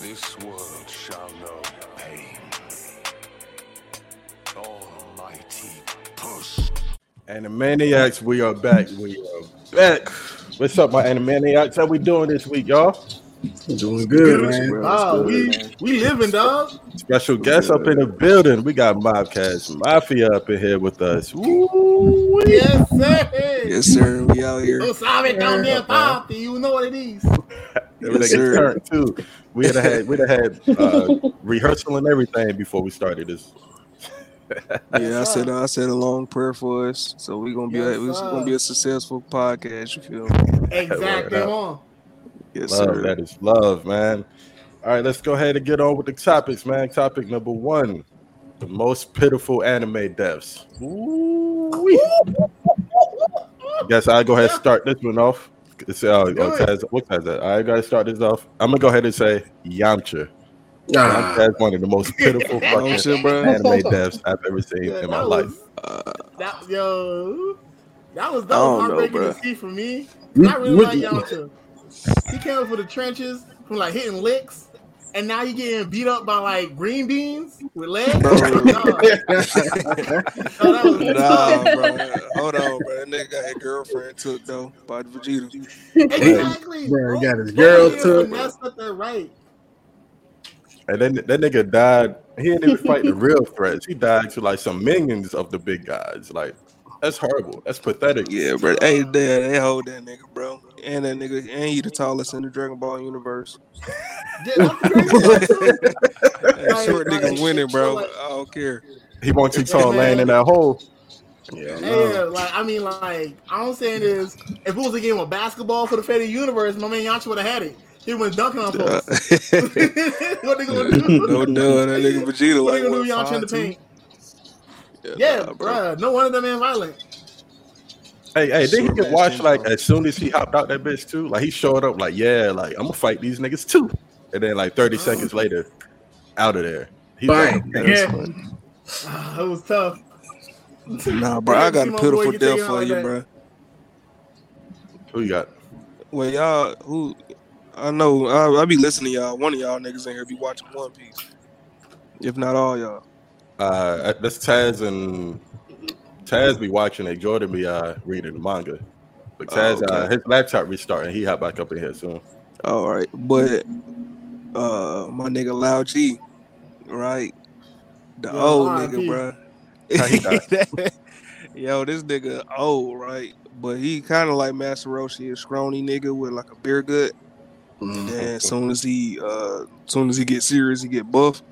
This world shall know pain. Almighty push. Animeniacs, we are back. We are back. What's up, my Animeniacs? How we doing this week, y'all? Doing good, man. Wow, ah, we we living, dog. Special guest up in the building. We got Mobcast Mafia up in here with us. Woo! Yes, sir. Yes, sir. We out here. Oh, sorry, down there, party. You know what it is. Yes, sir. too. We had had we had had uh, rehearsal and everything before we started this. Yeah, I said I said a long prayer for us, so we're gonna be Yes, a, it's sir. gonna be a successful podcast. You feel? me? Exactly. Word on. Yes, Love, sir. that is love, man. All right, let's go ahead and get on with the topics, man. Topic number one: the most pitiful anime deaths. Ooh-wee. Guess I'll go ahead and start this one off. It's, uh, Do it. Taz, what Taz that? I gotta start this off. I'm gonna go ahead and say Yamcha. Ah. Yamcha is one of the most pitiful fucking Yamcha, bro. anime deaths I've ever seen Yeah, in my that life. Uh, That yo, that was that I don't was heartbreaking bruh. to see for me. I really like Yamcha. He came up for the trenches from like hitting licks, and now you're getting beat up by like green beans with legs. Bro. Nah. Oh, that was nah, bro. Hold on, bro. That nigga got his girlfriend took though by Vegeta. Exactly. Bro, he got his girl took. That's what they're right. And then that nigga died. He didn't even fight the real threats. He died to like some minions of the big guys. Like that's horrible. That's pathetic. Yeah, bro. Hey, they, they hold that nigga, bro. And that nigga, and he the tallest in the Dragon Ball universe. Yeah, that's the crazy part, too. That Like- short nigga like, winning, bro. like- I don't care. He won't too tall man. laying in that hole. Yeah, Yeah, like I mean, like all I'm saying is, if it was a game of basketball for the fate of the universe, my man Yamcha would have had it. He went dunking on Uh, folks. what they gonna do? no done. That nigga Vegeta What like they gonna do? what, Yamcha in the paint? Yeah, nah, bruh. No wonder that man violent. Hey, hey, then he Short get man washed like as soon as he hopped out that bitch too? Like he showed up like, yeah, like I'm gonna fight these niggas too. And then like 30 seconds later, out of there. He's Bang. like, Yeah. funny. Ah, it was tough. Nah, bro, I got a pitiful get death for you, that. bro. Who you got? Well, y'all, who I know, I, I be listening to y'all. One of y'all niggas in here be watching One Piece, if not all y'all. Uh that's Taz and Taz be watching it. Jordan be uh reading the manga. But Taz, Oh, okay. uh, his laptop restarting. He hop back up in here soon. All right, but uh, my nigga Lao G, right? The Yo, old nigga, bro. How he died? Yo, this nigga old, right? But he kind of like Master Roshi, a scrawny nigga with like a beer gut. And as soon as he, uh, soon as he get serious, he get buff.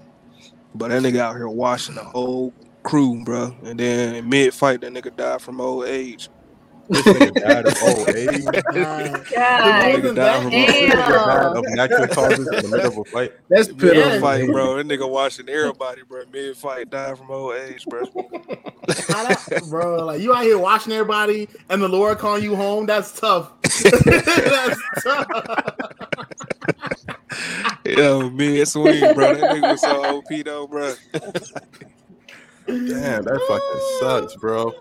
But that nigga out here washing the whole crew, bro. And then mid fight, that nigga died from old age. This nigga died of old age. God. that This nigga died Damn. of natural causes in the middle of a fight. That's Mid pitiful. fight, bro. That nigga watching everybody, bro. Mid fight, died from old age, bro. How bro, like you out here watching everybody and the Lord calling you home. That's tough. that's tough. Yo, mid swing, bro. That nigga was so OP though, bro. Damn, that fucking sucks, bro.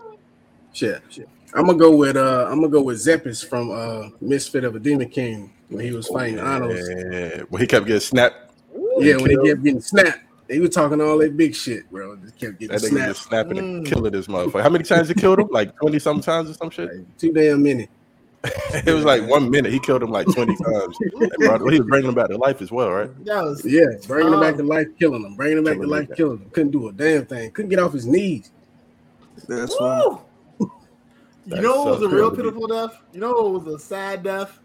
Shit, shit. I'm gonna go with uh I'm gonna go with Zepes from uh Misfit of a Demon King when he was fighting Anos. Yeah, when he kept getting snapped, Yeah, when he kept getting snapped. He was talking all that big shit, bro. Just kept getting that nigga snapped. just snapping and Mm. killing this motherfucker. How many times he killed him? Like twenty some times or some shit. Like, too damn many. it was like one minute. He killed him like twenty times. And bro, he was bringing him back to life as well, right? That was Yeah, bringing him back Oh. to life, killing him. Bringing him back to life, him. killing him. Couldn't do a damn thing. Couldn't get off his knees. That's funny. Woo! You know what was a real pitiful death? You know what was a sad death?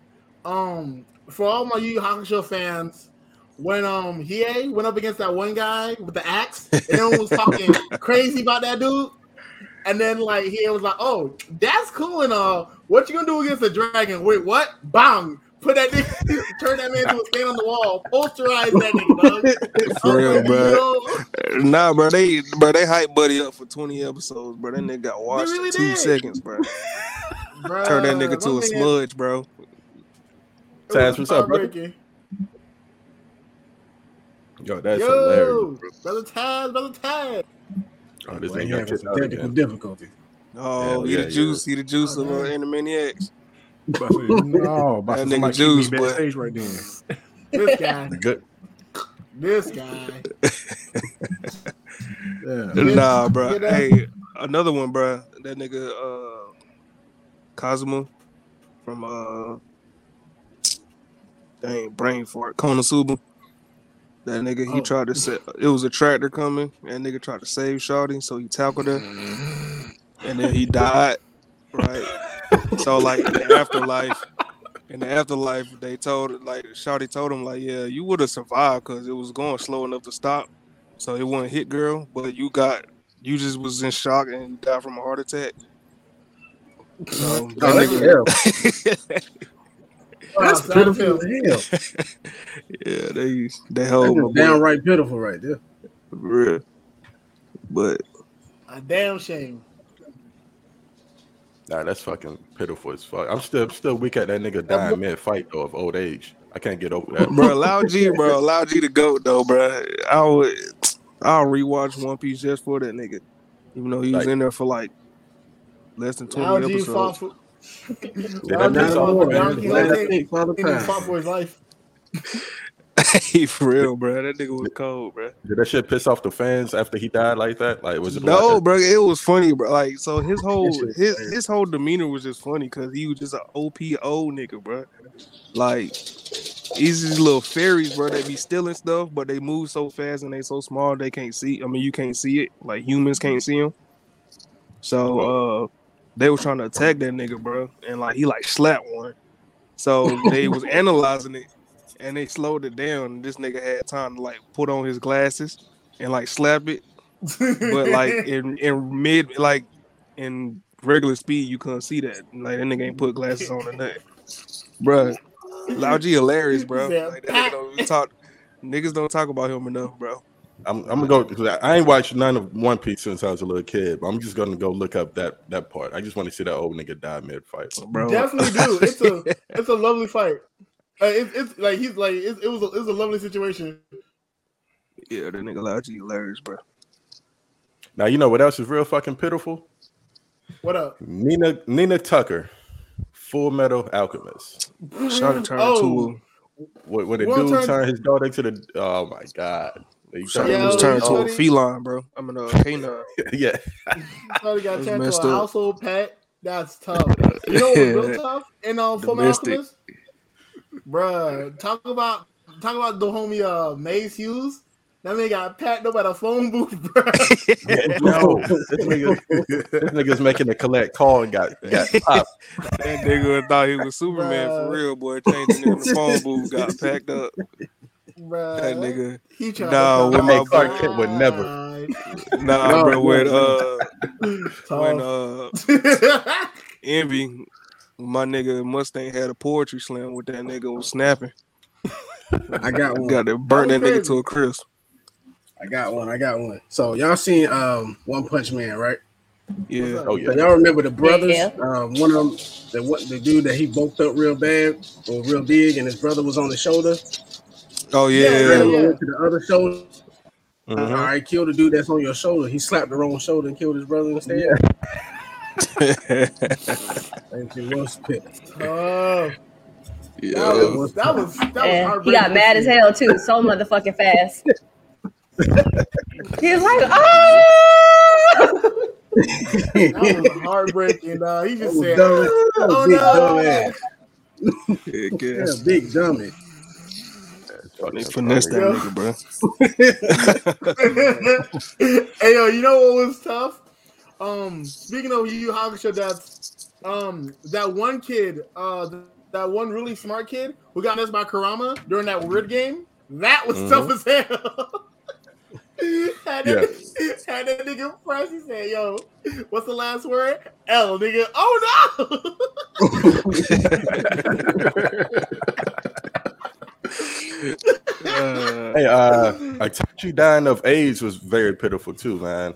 Um, for all my Yu Yu Hakusho fans, when um Hiei went up against that one guy with the axe, and everyone was talking crazy about that dude, and then like Hiei was like, "Oh, that's cool and all. What you gonna do against the dragon? Wait, what? Bang! Put that nigga, turn that man to a stain on the wall, posterize that nigga, dog. For real, I was like, bro. Nah, bro, they bro, they hype Buddy up for 20 episodes, bro. That nigga got washed really in two did. seconds, bro. bruh, Turn that nigga to a man- smudge, bro. it Taz, what's up, bro? heartbreaking. Yo, that's hilarious. Yo, bro. brother Taz, brother Taz. Oh, this Boy, he nigga having got some technical again. Difficulty. Oh, Hell he yeah, the juice, he the juice of uh, Oh, man. Animeniacs. No, about That nigga juice, shoot me boy. backstage right then. This guy. The good, This guy. Yeah. Nah, You bro. know? Hey, another one, bro. That nigga uh Kazuma from uh dang brain fart Konosuba. That nigga he Oh. tried to say it was a tractor coming, and nigga tried to save Shawty, so he tackled her, and then he died. Right. So like in the afterlife, in the afterlife, they told like Shawty told him like, yeah, you would have survived because it was going slow enough to stop, so it wouldn't hit girl, but you got you just was in shock and you died from a heart attack. So Oh, that's nigga, hell. That's pitiful as hell. yeah, they they That's held my downright pitiful right there. for real. But A damn shame. Nah, that's fucking pitiful as fuck. I'm still still weak at that nigga dying mid fight though of old age. I can't get over that. bro, allow G, bro, Lao G to go though, bro. I would, I'll rewatch One Piece just for that nigga. even though he was Like- in there for like less than twenty Algae episodes. for. Yeah, Algae that Not piss fought for the Don fans. Let Quixote, that Father he fought time. for his life. he for real, bro. That nigga was cold, bro. Did that shit piss off the fans after he died like that? Like was it No, like bro, it was funny, bro. Like, so his whole his his whole demeanor was just funny because he was just an OPO nigga, bro. Like, he's these little fairies, bro. They be stealing stuff, but they move so fast and they so small they can't see. I mean, you can't see it. Like humans can't see them. So, uh, they was trying to attack that nigga, bro, and like he like slapped one. So they was analyzing it, and they slowed it down. This nigga had time to like put on his glasses and like slap it but like in in mid like in regular speed you couldn't see that. Like that nigga ain't put glasses on or nothing. Bruh. Loud hilarious, bro. Like, nigga don't talk niggas don't talk about him enough, bro. I'm, I'm gonna go because I ain't watched none of One Piece since I was a little kid. But I'm just gonna go look up that that part. I just want to see that old nigga die mid fight. Bro. Definitely do. It's a it's a lovely fight. Uh, it's, it's like he's like it's, it was a, it was a lovely situation. Yeah, the nigga Lao G hilarious, bro. Now you know what else is real fucking pitiful? What up? Nina Nina Tucker, Full Metal Alchemist. Shot it turned Oh. to When, when the Well, dude turn- turned his daughter to the oh my god. He a turned- Yeah, was turned to a feline, bro. I mean a canine. yeah. Probably got That's turned to a household pet. That's tough. You know what's real tough? In uh, Full Metal Alchemist, bruh. Talk about talk about the homie uh Maes Hughes. That man got packed up at a phone booth, bruh. No, this nigga, this nigga's making a collect call and got got popped. That nigga thought he was Superman Bruh. for real, boy. Changing in the phone booth, got packed up. bruh. That nigga. He tried Nah, to with my Clark Kent would never. Nah, No, bro, when uh when uh uh, Envy, my nigga Mustang had a poetry slam with that nigga was snapping. I got one. Got to burn that That nigga to a crisp. I got one. I got one. So y'all seen um One Punch Man, right? Yeah. Oh So yeah. y'all remember the brothers? Yeah. Um, one of them, the what the dude that he bulked up real bad or real big, and his brother was on the shoulder. Oh Yeah, yeah. Ran yeah. over to the other shoulder. Mhm. All right, kill the dude that's on your shoulder. He slapped the wrong shoulder and killed his brother instead. And he was pissed. oh, that was that was that was he got mad as hell too, so motherfucking fast. he was like, oh! That was heartbreaking. Uh, he just said, dumb. That was "Oh big no!" dumb ass. Yeah, Yeah, big dummy. They finessed that nigga, bro. hey yo, you know what was tough? Um, speaking of Yu Yu Hakusho, that's um that one kid, uh, that one really smart kid who got missed by Kurama during that weird game. That was Mhm. tough as hell. had, that, had that nigga press. He said, "Yo, what's the last word? L, nigga. Oh Uh, Hey, uh, Itachi dying of AIDS was very pitiful too, man.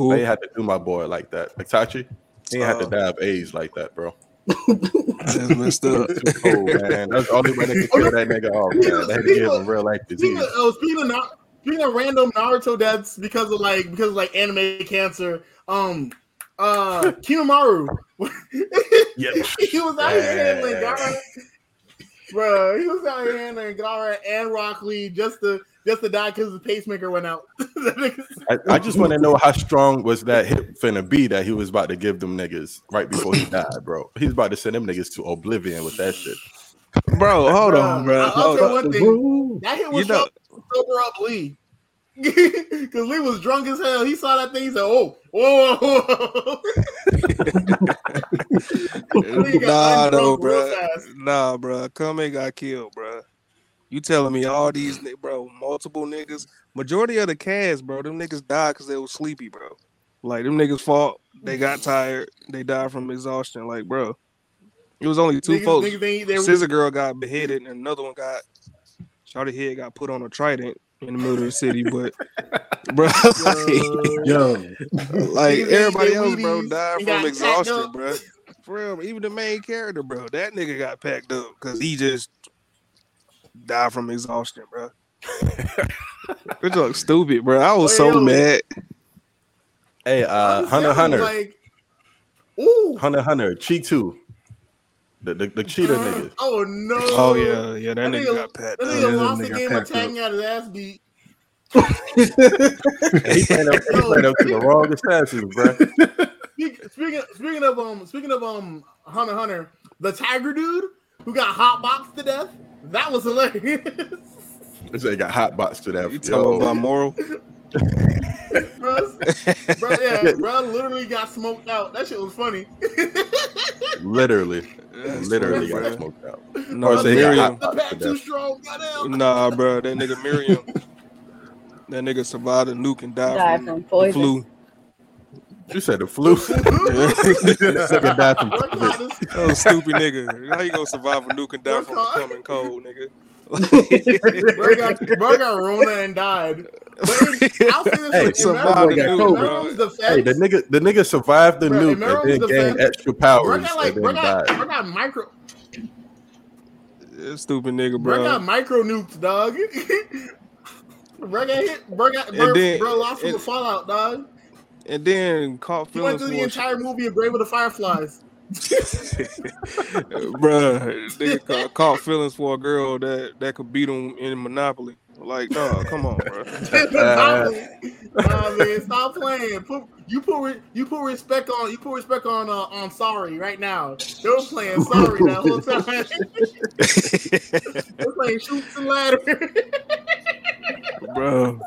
Who? They had to do my boy like that. Itachi, he had to Oh. die of AIDS like that, bro. That's messed up. Too cold, man. That's the only way they could kill that nigga off, man. They had to give him real life no! Speaking disease. of, oh, speaking of, Na- speaking of random Naruto deaths because of like because of like anime cancer. Um, uh, Kimaru. Yeah. he was out here handling Yeah. guys. Bro. He was out here handling Gaara and Rock Lee just to just to die because the pacemaker went out. I, I just want to know how strong was that hit finna be that he was about to give them niggas right before he died, bro. He's about to send them niggas to oblivion with that shit. Bro, hold Bruh, on, bro. I'll Hold tell you one thing. That hit You was know- sober up Lee. Because Lee was drunk as hell. He saw that thing. He said, "Oh, whoa, whoa, whoa." Nah, got though, undrunk real bro. Nah, bro. Come got killed, bro. You telling me all these, bro, multiple niggas, majority of the cast, bro, them niggas died because they was sleepy, bro. Like them niggas fought, they got tired, they died from exhaustion. Like, bro, it was only two Niggas- folks. niggas they were- Scissor girl got beheaded, and another one got Shorty head got put on a trident in the middle of the city. But, bro, like, Yo, like everybody else, bro, died from exhaustion, bro. For real, even the main character, bro, that nigga got packed up because he just died from exhaustion, bro. Which looks stupid, bro. I was Hey, so yo. mad. Hey, uh, I'm Hunter just Hunter, Like, ooh. Hunter Hunter, Cheetu, the the, the cheetah nigga. Oh no. Oh yeah, yeah, that That nigga nigga- got packed That up. nigga Yeah, lost the nigga game of packed up. tagging out his ass beat. He playing up, he playing up to the wrong assassins, bro. Speaking speaking of um speaking of um Hunter Hunter, the Tiger dude who got hot boxed to death, that was hilarious. This nigga got hot box to that. You talking Yo. about moral? bro, bro, yeah, bro, literally got smoked out. That shit was funny. Literally, That's literally funny, got smoked out. No, Or say he got Meruem. the box pack to too strong. Nah, bro, that nigga Meruem. That nigga survived a nuke and died, Died from, from the flu. You said the flu. This nigga died from COVID. caught this- Oh, stupid nigga. How you gonna survive a nuke and die Bro, from caught- coming cold, nigga? Bro got, bro got Rona and died. But I'll say this Hey, in survived the in nuke, Meruem's bro. defense, Hey, the nigga, the nigga survived the Bro, nuke and then gained defense, extra bro powers got like and bro then got, died. bro got micro That stupid nigga, bro bro. got micro nukes, dog. bro got hit. Bro got And bro, then- bro lost from the fallout, dog. And then caught He went feelings through the for entire movie of Grave with the Fireflies. Bruh, nigga caught, caught feelings for a girl that, that could beat him in Monopoly. Like, no, come on, bro. Uh, nah, man, stop playing. Put you put re- you put respect on you put respect on uh, on sorry right now. They were playing sorry that whole time. They're playing shoots and ladder. bro.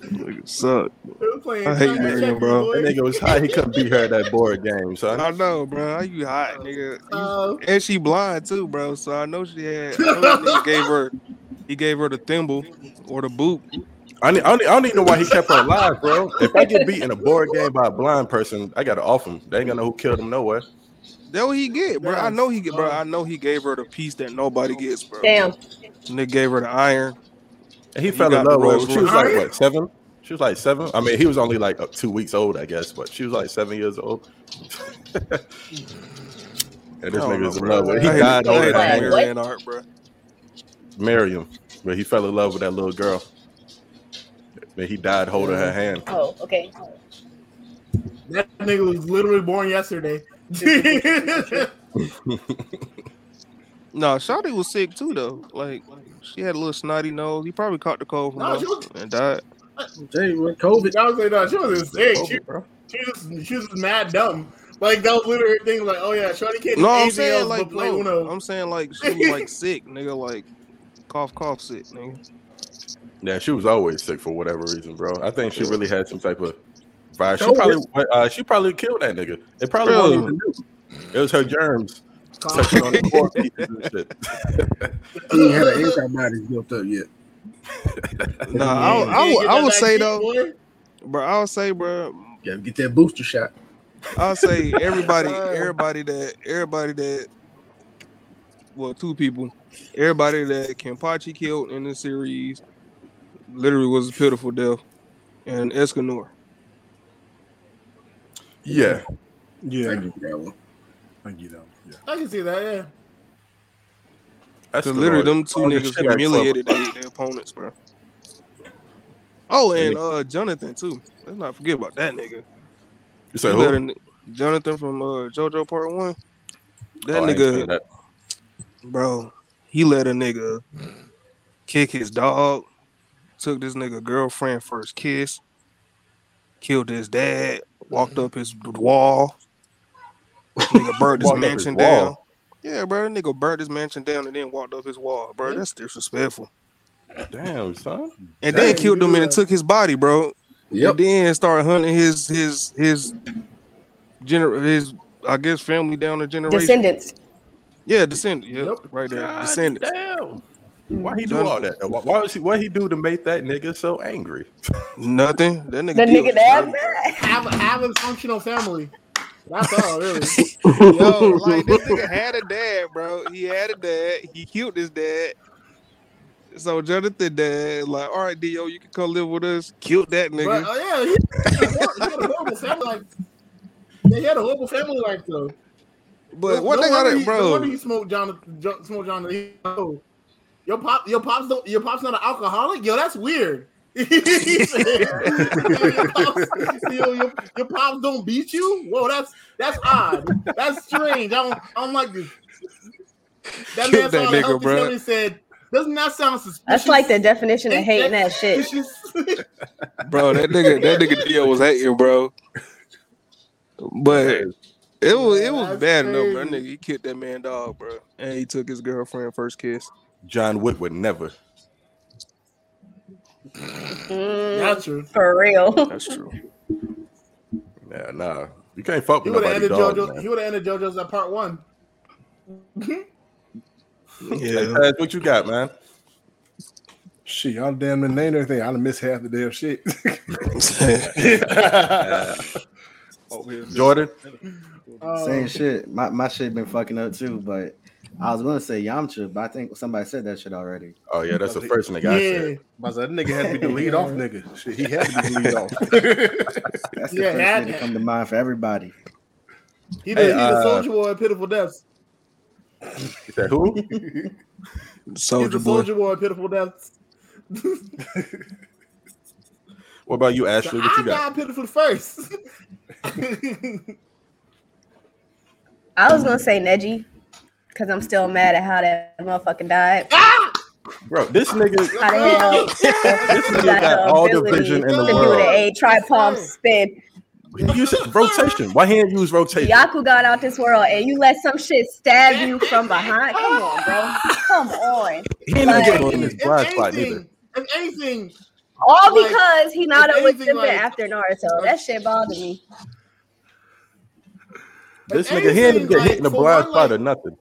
Nigga suck. they were playing I hate checkers, Meruem, bro. boy. That nigga was high. He couldn't beat her at that board game, So I know, bro. How you hot, nigga? Uh, and she blind too, bro. So I know she had. I know gave her. He gave her the thimble or the boot. I, need, I, don't, I don't even know why he kept her alive, bro. If I get beat in a board game by a blind person, I gotta off him. They ain't gonna know who killed him nowhere. That what he get, bro. I know he get, bro. I know he gave her the piece that nobody gets, bro. Damn. Nigga gave her the iron. And he You fell in love with her. She was like what seven? She was like seven. I mean, he was only like uh, two weeks old, I guess, but she was like seven years old. and this nigga don't nigga's in love with. He I hate- died I over that Mary What? Ann Art, bro. Meruem, but he fell in love with that little girl. And he died holding her mm-hmm. hand. Oh, okay. that nigga was literally born yesterday. No, Shawty was sick too though. Like she had a little snotty nose. He probably caught the cold from No, her she was- and died. Tell you what, COVID. I was like, no, she wasn't sick. She, bro. she was she was just mad dumb. Like that was literally her thing. Like, oh yeah, Shorty can't do No, I'm saying else like but play no, Uno. I'm saying like she was like sick, nigga. Like cough, cough, sick, nigga. Yeah, she was always sick for whatever reason, bro. I think she really had some type of virus. She probably, uh, she probably killed that nigga. It probably Bro. wasn't even new. It was her germs touching on the core pieces and shit. He ain't had an antibodies built up yet. Nah, I, You I, would- I would say though, boy? bro. I would say, bro. Gotta get that booster shot. I'll say everybody, everybody that, everybody that, well, two people, everybody that Kenpachi killed in the series, literally was a pitiful death, and Escanor. Yeah, Yeah, give you that one. I get that. Yeah. I can see that. Yeah. that's Cause literally Lord. them two niggas humiliated their, their opponents, bro. Oh, and uh, Jonathan too. Let's not forget about that nigga. You say who? let a n- Jonathan from uh, JoJo Part One. That Oh, I ain't nigga, that. Bro. he let a nigga mm. kick his dog, took this nigga girlfriend first kiss, killed his dad, walked mm. up his wall, nigga burnt his Walked up his mansion wall? down. Yeah, bro, that nigga burnt his mansion down and then walked up his wall, bro. That's disrespectful. Damn, son. And then killed him do and took his body, bro. Yep. And then started hunting his his his gener his I guess family down the generation. Descendants. Yeah, descendant. Yep, Yep. right there. God Descendants. Damn. Why he do all that? Why, why was he? What he do to make that nigga so angry? Nothing. That nigga. The killed nigga that his Have have a functional family. That's all, really. Yo, like this nigga had a dad, bro. He had a dad. He killed his dad. So Jonathan dad, like, all right, Dio, you can come live with us. Killed that But nigga. uh, yeah, he, he had a horrible family life. Yeah, he had a horrible family life though. But No- what no they got wonder it, he- No bro? wonder he smoked John. Jo- Smoked John. He, oh, your pop, your pops don't. Your pops not an alcoholic. Yo, that's weird. Your, pops, yo, your, your pops don't beat you. Whoa, that's that's odd. That's strange. I don't, I don't like this. That man that nigga, bro. family said, "Doesn't that sound suspicious?" That's like the definition of hating that shit. Bro, that nigga, that nigga Dio was hating, bro. But it was it was bad enough, bro. That nigga he killed that man dog, bro. And he took his girlfriend first kiss. John Wick would never. Mm, That's true. for real. That's true. Yeah, nah. You can't fuck with would nobody ended dog, JoJo. man. He would have ended JoJo's at part one. Yeah. Taz, what you got, man? Shit, y'all damn near named everything. I done missed half the damn shit. Jordan? Um, Same shit. My my shit been fucking up too, but I was gonna say Yamcha, but I think somebody said that shit already. Oh yeah, that's the first nigga I yeah, said. But that nigga had to be the lead off nigga. Shit, he had to be the lead off. That's the Yeah, first that- thing to come to mind for everybody. he the, Hey, he the uh, soldier boy at Pitiful Deaths. You said who? Soldier boy. soldier boy at Pitiful Deaths. What about you, So Ashley? What I you got? got Pitiful first. I was gonna say Neji, because I'm still mad at how that motherfucking died. ah! Bro, this nigga, How the hell this nigga got got all the vision in to the do the world. A tripod spin. He used rotation. Why he ain't use rotation? Yaku got out this world and you let some shit stab you from behind. Come on, bro. Come on. He ain't even Like- get in his if blind spot neither. anything, if anything, All Like, because he not if up with anything, Simba like- after Naruto. That shit bothered me. This nigga, he ain't even anything, get hit in the blind one, spot like- or nothing.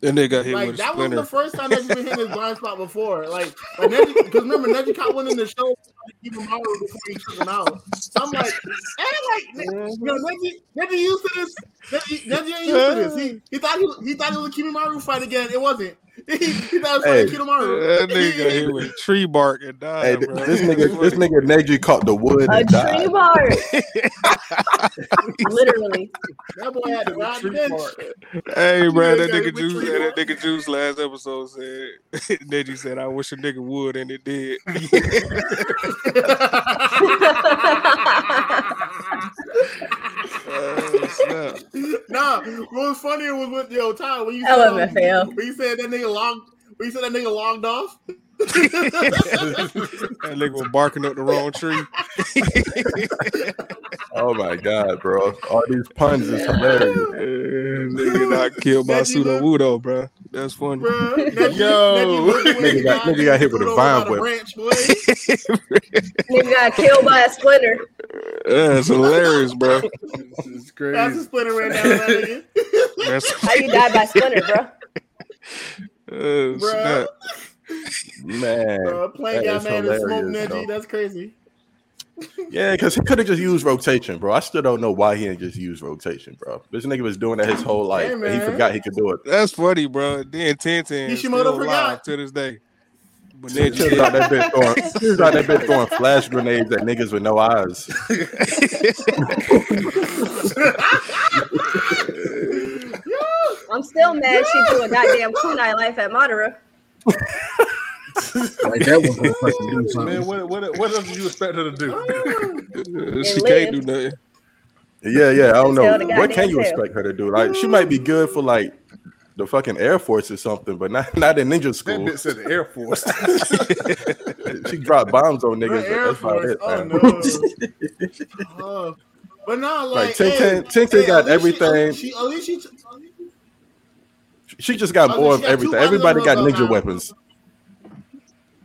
That nigga got hit like with a that wasn't the first time that he's been hit in his blind spot before. Like, like because remember Neji caught one in the show even Maru before he took him out. So I'm like, and like, you know, Neji, Neji used to this. Neji, Neji ain't used to this. He, he thought he, he thought it was a Kimaru fight again. It wasn't. He, he thought it was Hey. fighting That nigga got hit with tree bark and died, Hey, bro. this nigga, this nigga Neji caught the wood A and tree died. bark. Literally. That boy had to ride the bench. Hey, bro, that yeah, nigga with Juice, tree that nigga Juice last episode said, Neji said, I wish a nigga would, and it did. Oh, nah, what was funnier was with yo Ty when you said, um, when you said that nigga logged when you said that nigga logged off. That nigga was barking up the wrong tree. Oh my god, bro! All these puns is hilarious. nigga not killed by Neji pseudo Wudo, bro. That's funny. Bruh, Neji- Yo. Neji looked the way Nigga got- nigga got hit with a threw vine over by whip. branch. Nigga got killed by a splinter. That's hilarious, bro. This is That's a crazy. splinter right now, that nigga. How you died by splinter, bro? uh, Bruh. snap. Man, Bro, playing that guy is man and smoke hilarious, Neji. That's crazy. Yeah, because he could have just used rotation, bro. I still don't know why he didn't just use rotation, bro. This nigga was doing that his whole life, Hey, and he forgot he could do it. That's funny, bro. Then Tenten is Kishimoto still forgot. alive to this day. But He Neji was out that bitch throwing, he out that bitch throwing flash grenades at niggas with no eyes. I'm still mad she threw a goddamn kunai life at Madara. Like that was gonna fucking do something. Man, what, what, what else did you expect her to do? Uh, she And can't do nothing. Yeah, yeah, I don't know. What can you expect her to do? Like, she might be good for like the fucking Air Force or something, but not not in ninja That school. bitch said the Air Force. she dropped bombs on The niggas. but Air That's about Force. it, Oh no. Oh. But no, Like, like, Ting hey, Ting- Ting Ting hey, got at least she- everything. She, at least she, She just got more of everything. Everybody got ninja weapons. now.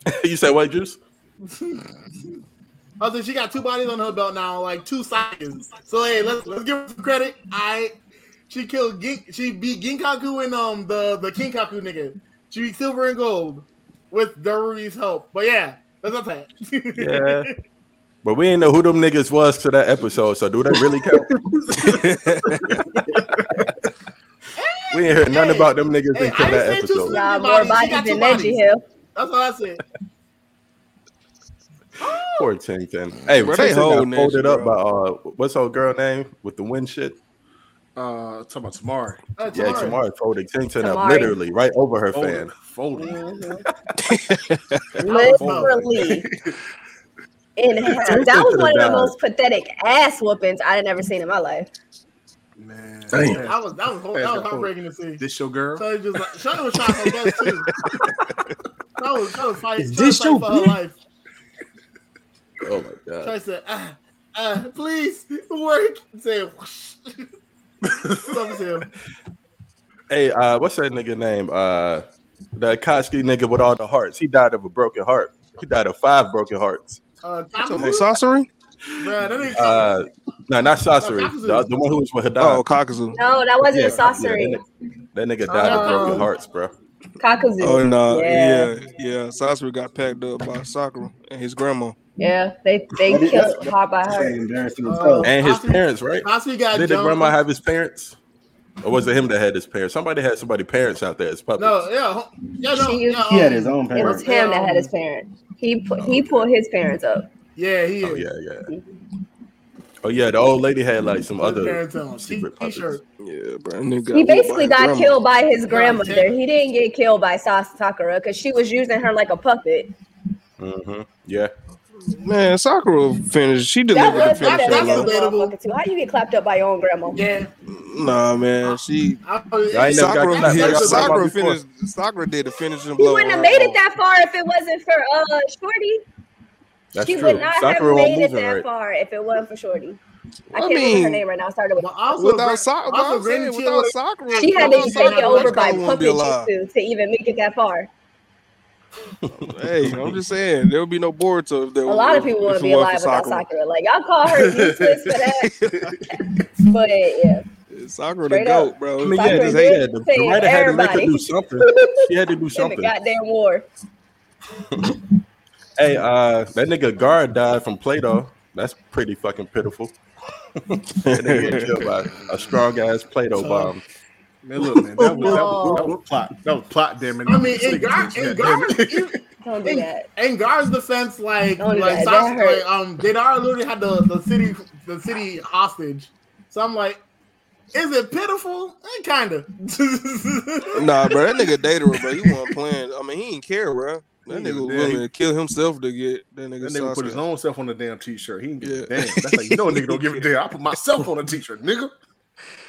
Weapons. you said what, Juice? I think she got two bodies on her belt now, like two seconds. So hey, let's let's give her some credit. I she killed Gin, she beat Ginkaku and um the the Kinkaku nigga. She beat Silver and Gold with Darui's help. But yeah, that's not that. Yeah. But we didn't know who them niggas was to that episode, so do that really count? we ain't heard nothing Hey, about them niggas hey, until I that didn't two episode. Nah, Bodies, more bodies got than two Neji. Hill. That's what I said. Poor Ting Ting. Hey, Bro, Ting they Ting got folded shit, up by uh, what's her girl name with the wind shit? Uh, talking about Temari. Uh, Yeah, Temari. Tamara folded Ting Ting up literally right over her Folded. fan. Folded. Literally. In half. That was one of the most pathetic ass whoopings I'd ever seen in my life. Man. Damn. That was that was that was heartbreaking to see. This your girl? So just like Shawty was trying her best too. That was that was fight, Is trying to this fight your for her life. Oh my god. Try said, ah, ah, please work. Say whoosh. Him. Hey, uh, what's that nigga name? Uh, the Koski nigga with all the hearts. He died of a broken heart. He died of five broken hearts. Uh, Sasori? Bruh, Uh, no, not Sasori. No, The, the one who was with Hadad. Oh, Kakuzu. No, that wasn't Yeah, a Sasori. yeah, that, nigga, that nigga died of broken Oh. hearts, bro. Kakuzu. Oh, no. Yeah. Yeah, yeah. Sasori got packed up by Sakura and his grandma. Yeah, they they What is killed that? hard by her. embarrassing as Oh. hell. And his Kakuzu- parents, right? Kakuzu got Did the grandma have his parents? Or was it him that had his parents? Somebody had somebody parents out there as puppets. No, yeah, yeah, no, She- yeah, He had um, his own parents. It was him that had his parents. He put he pulled his parents up. Yeah, he is. Oh yeah, yeah. Oh yeah, the old lady had like some other parents on t- secret puppets. t-shirt. Yeah, bro. that Nigga He basically got his killed by his grandmother. He didn't get killed by Sas Sakura because she was using her like a puppet. Mm-hmm. Yeah. Man, Sakura finished. She That delivered the was finish. that's that though. was debatable. motherfucker too. How you get clapped up by your own grandma? Yeah, Nah, man. She I, I ain't never got Sakura, clapped yeah, by your Sakura finished. Sakura did the finishing He blow. wouldn't have made it that far if it wasn't for uh Shorty. That's she true. would not Sakura have made it that right. far if it wasn't for Shorty. I I can't remember her name right now. I started with but also Without soccer. Sakura, also I'm saying, without Chill- Sakura, she had to Also, be taken over by wouldn't puppet jutsu to even make it that far. Hey, I'm just saying there would be no Boruto if there A was. lot of people if wouldn't be alive for without Sakura. Like y'all call her useless for that, but yeah, Sakura the goat, up. bro. I mean, yeah, Sakura just, did yeah, the, the save writer had to make her do something. She had to do in the something. goddamn war. Hey, uh, that nigga Gaara died from Play-Doh. That's pretty fucking pitiful. that nigga get killed by a strong ass Play-Doh bomb. Man, look, man, that was, that was, that was plot. That was plot, damn it. I mean, in Gaara, in Gaara, Don't do in, that. in Gaara's defense, like Don't do like, that. Sas- That hurt. like um, Deidara literally had the the city the city hostage. So I'm like, is it pitiful? Eh, kinda. Nah, bro, that nigga dated her, bro. He wasn't playing. I mean, he didn't care, bro. That nigga was was willing dead. to kill himself to get that nigga. That nigga put his own self on the damn t-shirt. He didn't give Yeah. a damn. That's like you know a nigga don't give a damn. I put myself on a t-shirt, nigga.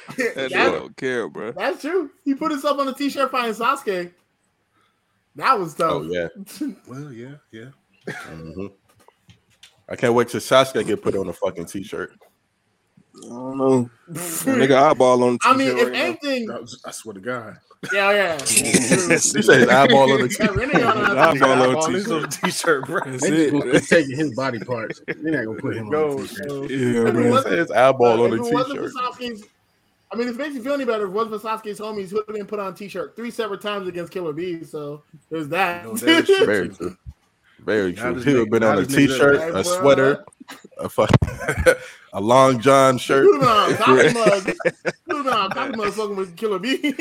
That nigga That- don't care, bro. That's true. He put himself on a t-shirt fighting Sasuke. That was tough. Oh yeah. Well, yeah, yeah. Mhm. I can't wait till Sasuke get put on a fucking t-shirt. I don't know. Nigga eyeball on. The I mean, if right anything, That was- I swear to God. yeah, yeah. He said his eyeball on the t-shirt. Renee on Eyeball on Eyeball t-shirt. is on the t-shirt, bro. That's They it. just taking his body parts. They're not gonna put him Go, on. a t-shirt. Yeah, If it bro. He said his eyeball on the t-shirt. I mean, if it makes you feel any better, if it wasn't homies, who would have been put on a t-shirt three separate times against Killer Bees. So there's that. No, that is true. Very true. Very true. He would have been on now a this nigga- t-shirt, a sweater, a fuck, a long john shirt. He would have been on coffee mug. He would have been on coffee mug fucking with Killer Bee.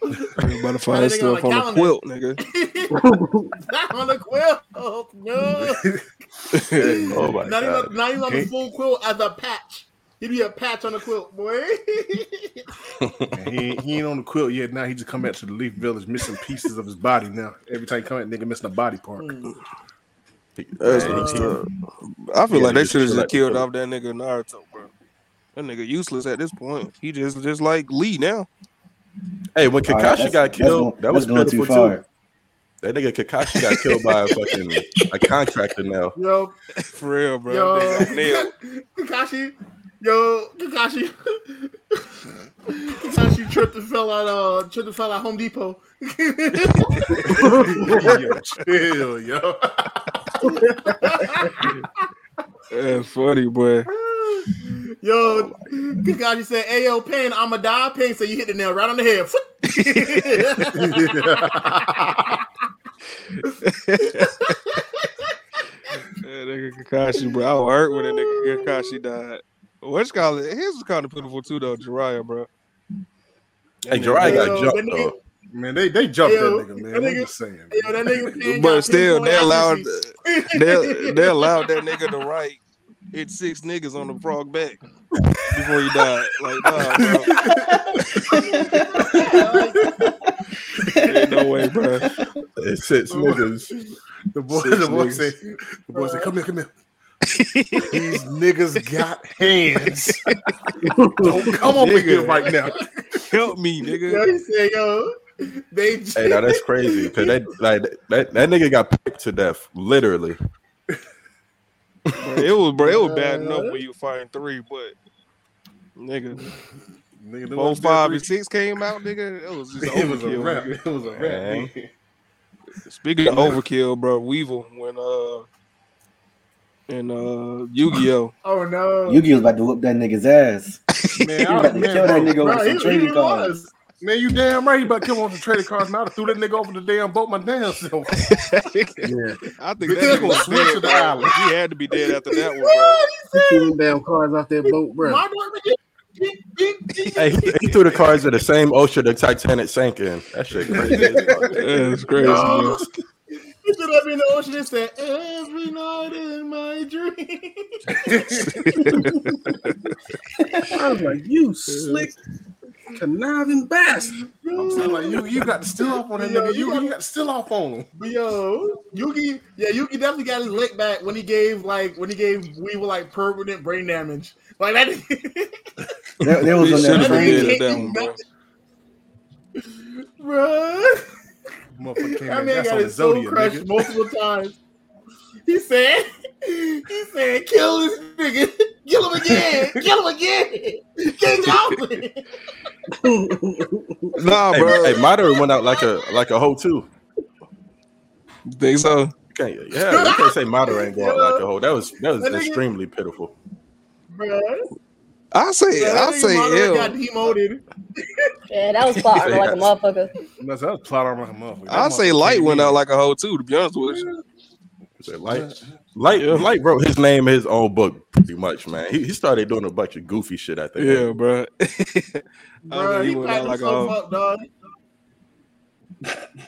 You better That find nigga stuff on on a the quilt, nigga. Not on the quilt. Oh, no. oh my not, god. even, not even on the full quilt as a patch. He'd be a patch on the quilt, boy. He, ain't- he ain't on the quilt yet. Now he just come back to the Leaf Village missing pieces of his body. Now every time he come back, nigga missing a body part. Hmm. That's Yeah, messed he- up. I feel Yeah, like they should have just out the killed quilt. off that nigga Naruto, bro. That nigga useless at this point. He just just like Lee now. Hey, when Kakashi that's- got killed, going- that was going too far. too. That nigga Kakashi got killed by a fucking a contractor now. Yo, For real, bro. yo, They got nailed. Kakashi, yo, Kakashi, Kakashi tripped and fell out. Uh, tripped and fell at Home Depot. yo, chill, yo. That's funny, boy. Yo, Kakashi said, "Hey, yo, Pain, I'ma die." Pain So "You hit the nail right on the head." That nigga Kakashi, bro. I was hurt when that nigga Kakashi died. What's called it? His was kind of pitiful too, though. Jiraiya, bro. Hey, Jiraiya got jumped though. Man, they they jumped Yo, that nigga, man. that I'm just saying. Yo, that nigga Pain But still, they allowed they they allowed that nigga to write hit six niggas on the frog back before he died. Like, nah, bro. Ain't no way, bro. It's six niggas. The boy, Six the boy niggas. said, the boy said, come here, come here. These niggas got hands. Don't come over Nigga. here right now. Help me, Yo, nigga. he said, "Yo, they." Hey, now that's crazy because that like that, that nigga got picked to death, literally. Bro, it was, bro. It was bad enough when you fighting three, but nigga, Nigga, the five, and six came out, nigga. It was just It was a overkill. rap. It was a rap. Man. nigga. Speaking of overkill, bro, Weevil when uh and uh Yu-Gi-Oh. Oh no, Yugi was about to whoop that nigga's ass. Man, He I, was about to man, kill that nigga Bro, with some he trading cards. Was. man, you damn right. He about to come on the trading cards. Now I threw that nigga over the damn boat my damn self. Yeah, I think that they gonna nigga was switch to the island. He had to be dead after that one, bro. He threw said, them damn cards off that boat, bro. Hey, he, he threw the cars in the same ocean the Titanic sank in. That shit crazy. Yeah, it's crazy, No. bro. He stood up in the ocean and said, "Every night in my dreams." I was like, you slick, conniving bastard. I'm saying like you, you got to still off on that Yo, nigga. you You, got- to still off on him. But yo, Yugi, yeah, Yugi definitely got his lick back when he gave like when he gave Weevil like permanent brain damage. Like that. They, they was He on should've that train. that one, bro. Motherfucker came That in. man got his soul Zodiac, crushed nigga. multiple times. He said, he said, kill this nigga, kill him again, kill him again, King Goblin. Nah, hey, bro. hey, Madara went out like a like a hoe too. Think so? You can't, yeah, you can't say Madara ain't going out like a hoe. That was that was extremely pitiful. Bruh. I say, Yeah, I that nigga say, Madara got demoted. Yeah, that was plot armor like a motherfucker. That's that was plot armor like a motherfucker. I say, Light went out like a hoe too. To be honest with you. Say, Light, uh, Light, Light wrote his name in his own book pretty much, man. He, he started doing a bunch of goofy shit. I think. Yeah, bro. I Bruh, think he he went packed out like a himself up, dog.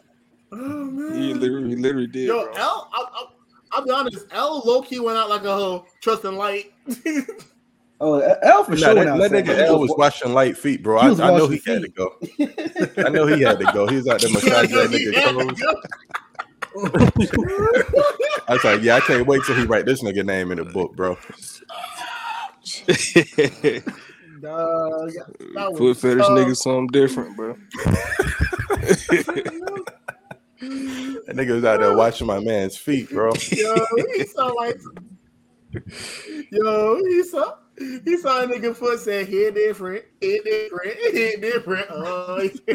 Oh man. He literally, he literally did. Yo, bro. L, I, I, I'll be honest. L low key went out like a hoe, trusting light. Oh, L for Nah, sure. that, that nigga L was washing light feet, bro. I, I know washing he had to go. I know he had to go. He was out there massaging that nigga clothes. I was like, yeah, I can't wait till he write this nigga name in the book, bro. Dog, that Foot was fetish tough. niggas something different, bro. That nigga was out there watching my man's feet, bro. Yo, he saw like, yo, he saw, he saw a nigga foot said, "Here different, here different, here different." Oh,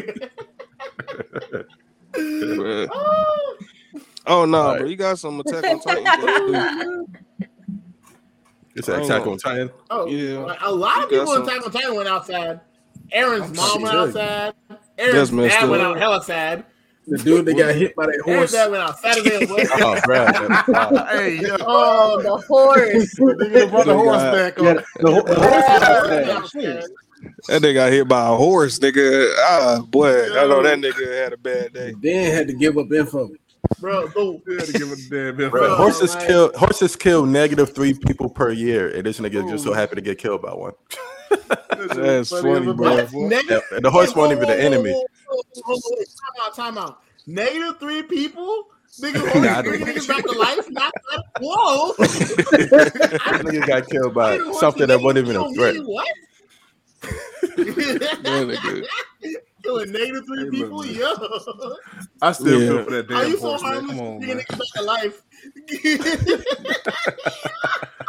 Bruh. oh. Oh no, Alright. bro, you got some Attack on Titan. It's an attack on Titan. Oh, Yeah. a lot of You people in Attack on Titan went outside. Eren's I'm mom went outside. That's Eren's messed dad went out hella sad. The dude that got hit by that Eren's horse. dad went out Saturday. Oh, bro. Hey, yo. Oh, the horse. Nigga brought the horse got- back Yeah, on. the, ho- the horse Yeah, was. That nigga got hit by a horse, nigga. Ah, boy, I know that nigga had a bad day. Then had to give up info. Bro. Don't had give a damn. Bro, Bro, horses like- kill horses kill negative three people per year, and this nigga just so happy to get killed by one. That's funny, bro. That's. And the horse wasn't even the Whoa, whoa, enemy. Time out, time out. Negative three people? Nigga, horse Nah, I bringing don't- niggas back to life? Not, not, whoa. That nigga got killed by something that wasn't even a threat. What? That nigga. killing negative three Hey, people. look, man. Yo, I still Yeah. feel for that are damn you so horse, man. harmless? Come on, Bringing man. niggas back to life.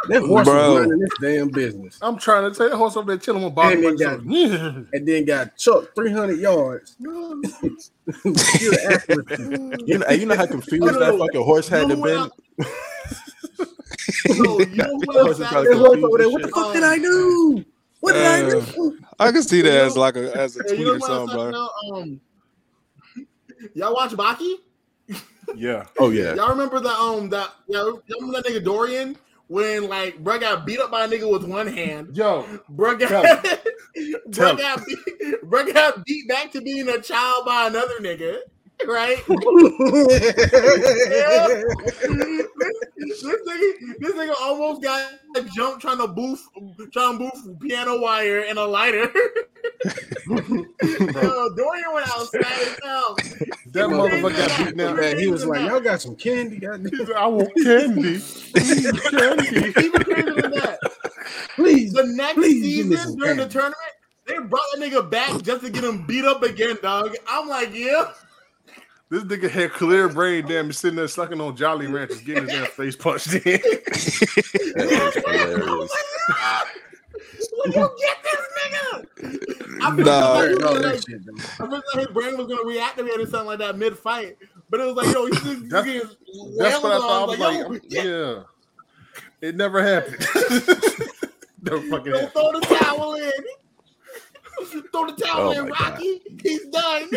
That horse Bro. was running this damn business. I'm trying to tell that horse over there chilling with Bobby. And they got- And then got chucked 300 yards. You know, you know how confused that fucking horse had to You know been. what you know what Horse is probably That horse over there, confused what the as fuck did uh, I do? What did I do? I can see that as like a as a tweet you or something, bro. Um, y'all watch Baki? Yeah. Oh yeah. Y'all remember that um that y'all remember that nigga Dorian when like bro got beat up by a nigga with one hand. Yo, Bro got, Tell bro, got beat, bro got beat back to being a child by another nigga, right? this, nigga, this nigga almost got jumped trying to boof, trying to boof piano wire and a lighter. Yo, Dorian went outside his house. that motherfucker got beat down. Man, he was like, y'all got some candy. He goddamn. said, I want candy. candy. Even crazier than that. Please. The next Please season some during the tournament, they brought that nigga back just to get him beat up again, dog. I'm like, yeah. This nigga had clear brain damage Damn, he's sitting there sucking on Jolly Ranchers, getting his damn face punched in. That is hilarious. Will you get this nigga? I feel Nah. like, he All was that like, shit. I feel like his brain was gonna reactivate or something like that mid fight, but it was like, yo, he's just That's- getting That's what I wailed thought. I on. was Like, like, yo, yeah. It never happened. Never fucking yo, happened. throw the towel in. Throw the towel Oh in, my God. Rocky. He's done.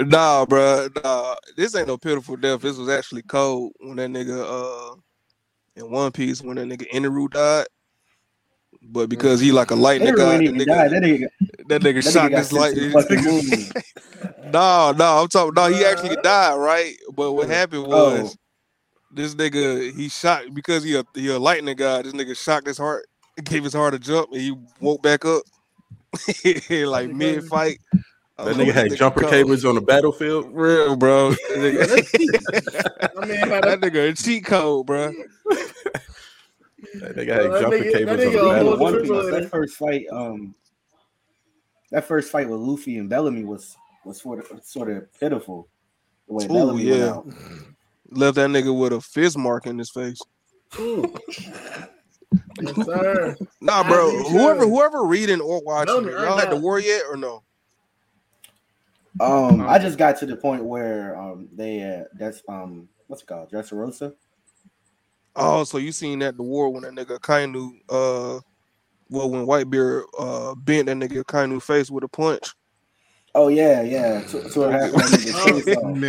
nah, bro. Nah, this ain't no pitiful death. This was actually cold when that nigga uh in One Piece when that nigga Eneru died. But because he like a lightning Henry god, that even died. nigga, That nigga, that nigga that shot nigga got this light. to the. No, no, I'm talking. No, he actually died, right? But what happened was Oh. this nigga he shot because he a he a lightning god. This nigga shocked his heart, gave his heart a jump, and he woke back up like mid fight. That nigga had jumper cables on the battlefield. Real, bro. That I nigga, mean, had that nigga a cheat code, bro. That nigga had jumper nigga- cables that on the battlefield. One triple Piece, it. that first fight, um, that first fight with Luffy and Bellamy was was sort of sort of pitiful. The way Ooh, Bellamy went yeah. out. Left that nigga with a fist mark in his face. Yes, sir. Nah, bro. Whoever whoever reading or watching, Bellamy it, y'all at the that. war yet or no? Um, I just got to the point where um they uh, that's um what's it called Dressrosa. Oh, so you seen that the war when that nigga Kainu uh well when Whitebeard uh bent that nigga Kainu face with a punch. Oh yeah, yeah. So, so it happened. That nigga's face off. Man.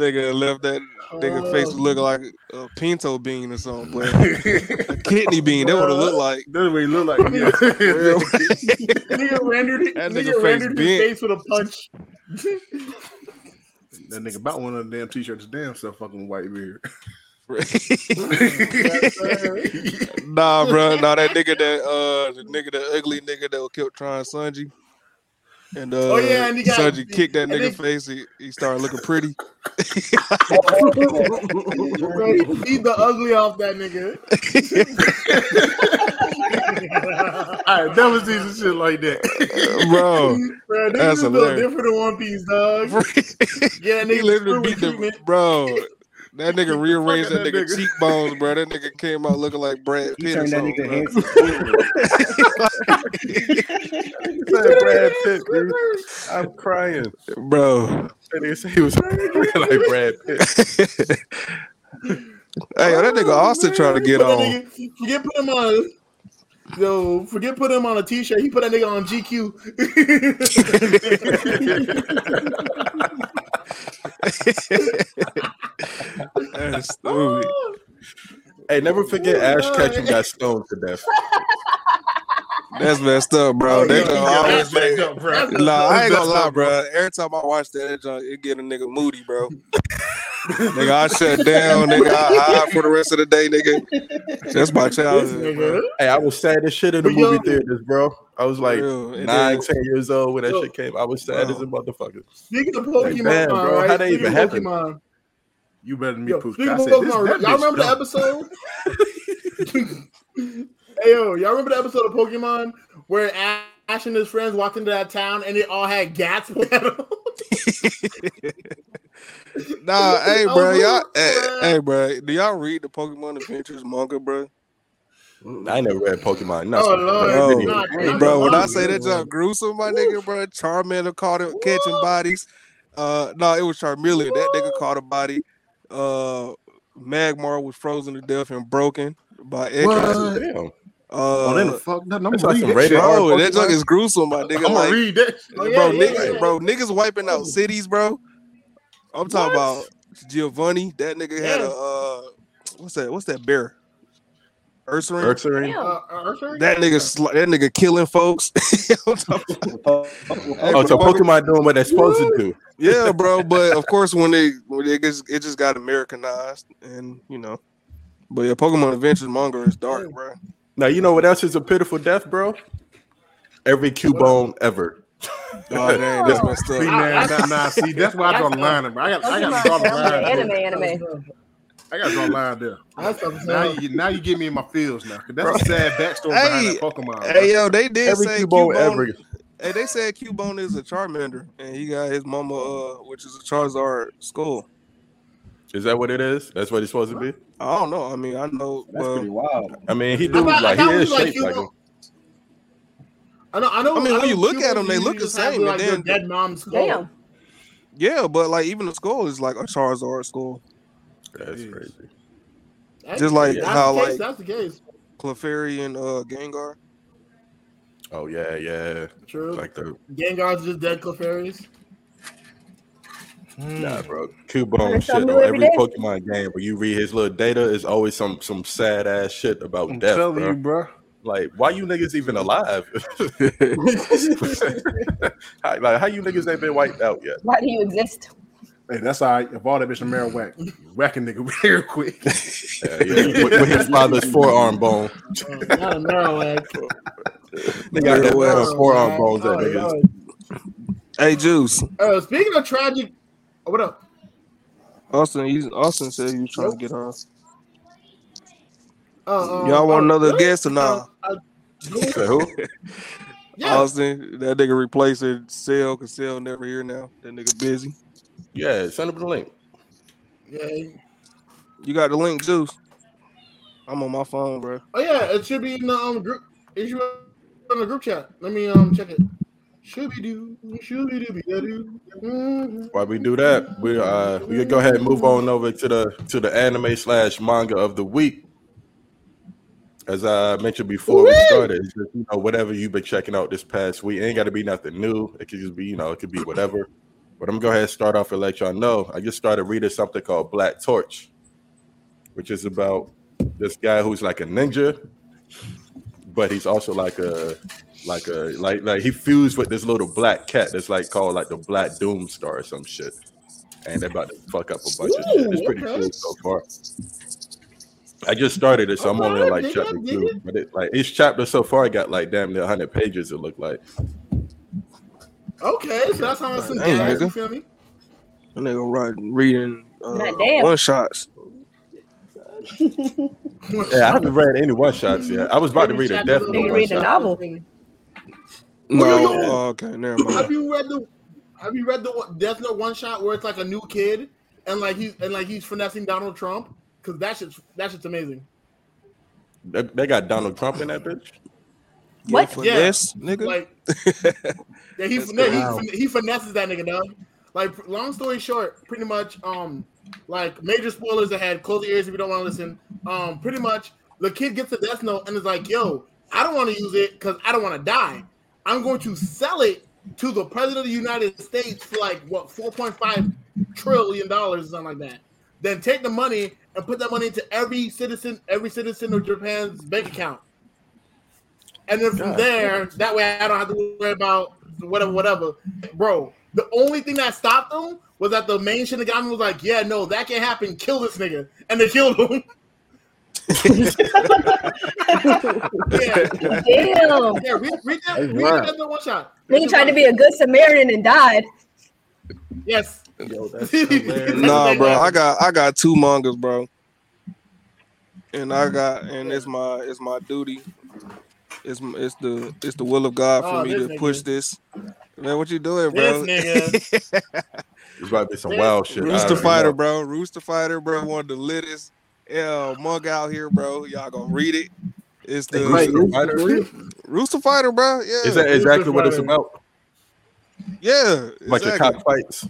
That nigga left that nigga Oh. face looking like a pinto bean or something, but a kidney bean. That would have looked like That's what he look like. Yeah. real. nigga rendered, That nigga nigga face rendered his face with a punch. that nigga about one of the damn t-shirts damn self fucking white beard. Nah, bro. Nah, that nigga that uh the nigga that ugly nigga that kept trying Sanji. And uh Oh, yeah, and he got- Sanji kicked that nigga they- face. He, he started looking pretty. Bro, he beat the ugly off that nigga. I ain't never seen some shit like that. bro. Bro, That's a little different than One Piece, dog. Yeah, he nigga, literally screw beat the treatment. bro. That nigga rearranged that that nigga, nigga. cheekbones, bro. That nigga came out looking like Brad Pitt. Or turned that nigga bro. handsome. Brad Pitt, dude. I'm crying. bro. That nigga said he was like Brad Pitt. Hey, that nigga Austin oh, trying to get Put on. nigga- forget put him on. Yo, forget put him on a t-shirt. He put that nigga on GQ. That's stupid. Hey, never forget Ash Ketchum got stoned to death. That's messed up, bro. Oh, they yeah, gonna yeah, always back make. up, bro. Nah, I ain't gonna That's lie, up, bro. Every time I watch that, that junk, it get a nigga moody, bro. nigga, I shut down, nigga. I hide for the rest of the day, nigga. That's my this childhood, bro. Hey, I was sad as shit in the But yo- movie theaters, bro. I was like Real. And nine, then- ten years old when that Yo. shit came. I was sad Bro. as a motherfucker. Speaking of Like, Pokemon, damn, bro, right? how that Speaking even of happen? Pokemon, You better than me, yo, Pooch. speaking I of said, this, y'all bitch remember the episode? hey yo, y'all remember the episode of Pokemon where Ash Ash and his friends walked into that town and they all had gats with them. Nah, hey, Oh, bro, y'all, look, hey, hey, bro, do y'all read the Pokemon Adventures manga, bro? I never read Pokemon. Not Oh, some- Lord. Bro, video. Nah, bro, when I say that y'all gruesome, my nigga, bro, Charmander caught him catching bodies. Uh, no, it was Charmeleon. That nigga caught a body. Uh, Magmar was frozen to death and broken by Ekans. What? Oh, then Uh, the fuck nothing. I'm That's gonna like read that rated bro, that Pokemon. junk is gruesome, my nigga. I'm gonna Like, read that. Oh, yeah, bro, yeah, niggas, yeah. bro, niggas wiping out cities, bro. I'm talking What? about Giovanni. That nigga had a uh, what's that? What's that bear? Ursaring. Ursaring. Uh, Ursula? That nigga, sli- that nigga killing folks. I'm talking about- Hey, Oh, so bro, Pokemon doing what they're supposed to do. yeah, bro. But of course, when they when it gets it just got Americanized, and you know. But yeah, Pokemon Adventures manga is dark, bro. Now you know what else is a pitiful death, bro? Every Cubone ever. Oh, dang, that's messed See, up. man, nah, nah, see, that's why I draw the line, bro. I got, I got to draw the Pokemon line. anime, anime. I got to draw the line there. That's what I'm Now saying. you, now you get me in my feels now. that's a sad backstory behind Hey, that Pokemon. bro. Hey, yo, they did Every say Cubone Cubone. ever. Hey, they said Cubone is a Charmander, and he got his mama, uh, which is a Charizard skull. Is that what it is? That's what it's supposed to be. I don't know. I mean, I know. That's well, pretty wild. I mean, he I do thought- like he is it is like shaped you like know- him. I know. I know. I mean, when know you look at Cubone them, they look the same, Like and then- dead mom's skull. Damn. yeah, but like even the skull is like a Charizard skull. That's Yes. crazy. That's- Just like that's how, the case, like- that's the case. Clefairy and uh, Gengar. Oh yeah, yeah. True. Like the Gengar's just dead Clefairies. nah, bro. Learn Cubone shit on every every day. Pokemon game where you read his little data is always some some sad ass shit about I'm death, telling bro. you, bro. Like, why you niggas even alive? how, like, how you niggas ain't been wiped out yet? Why do you exist? Hey, that's all right. If all that bitch Marowak, whacking nigga real quick. Yeah, yeah. with, with his father's forearm bone. Uh, not a Marowak. They got that Well, uh, forearm bones that oh, niggas. oh. Hey, Juice. Uh, speaking of tragic, oh, what up? Austin, he's, Austin said he was trying to get on. Uh, uh, Y'all want oh, another really? guest or nah? Uh, uh, who? yeah. Austin, that nigga replacing Cell because Cell never here now. That nigga busy. Yeah, send him the link. yeah. You got the link, Juice? I'm on my phone, bro. Oh yeah, it should be in the um group. It should be in the group chat. Let me um check it. Should be do. Should be do. Be do. While we do that, we uh we can go ahead and move on over to the to the anime slash manga of the week. As I mentioned before we started, it's just, you know whatever you've been checking out this past week. It ain't got to be nothing new. It could just be you know it could be whatever. But I'm gonna go ahead and start off and let y'all know. I just started reading something called Black Torch, which is about this guy who's like a ninja, but he's also like a like a like like he fused with this little black cat that's like called like the Black Doom Star or some shit, and they're about to fuck up a bunch of shit. It's pretty okay. cool so far. I just started it, so I'm only like chapter two. But it, like each chapter so far, I got like damn near 100 pages. It looked like. Okay, so that's how it's some Dang, gas. You nigga. feel me? That nigga writing, reading uh, God damn. one shots. Yeah, I haven't read any one shots yet. I was about to read a Death Note Nigga one read a novel. No, yo, yo. oh, okay, never mind. Have mind. you read the? Have you read the one- Death Note one shot where it's like a new kid and like he's and like he's finessing Donald Trump? Because that shit's that shit's amazing. They, they got Donald Trump in that bitch. What? For Yeah. this, nigga? Like, yeah, he, no, he, he finesses that nigga, dog. Like, long story short, pretty much, um, like major spoilers ahead. Close your ears if you don't want to listen. Um, pretty much, the kid gets a death note and is like, "Yo, I don't want to use it because I don't want to die. I'm going to sell it to the president of the United States for like what 4.5 trillion dollars or something like that. Then take the money and put that money into every citizen, every citizen of Japan's bank account." And then from God. there, that way I don't have to worry about whatever, whatever. Bro, the only thing that stopped them was that the main Shinigami was like, yeah, no, that can't happen. Kill this nigga. And they killed him. yeah, Damn. yeah, read, read that, Oh, read wow. that in one shot. Nigga tried to be a good Samaritan and died. Yes. Yo. Nah, bro, I got I got two mangas, bro. And I got and it's my it's my duty It's it's the it's the will of God for Oh, me to nigga. push this. Man, what you doing, bro? This nigga. It's about to be some wild shit. I Rooster Fighter, know. bro. Rooster Fighter, bro. One of the littest L mug out here, bro. Y'all gonna read it. It's the Right, Rooster Fighter? Rooster Fighter, bro. Yeah, Is that exactly what it's Fighter. about? yeah, Bunch of exactly. cockfights.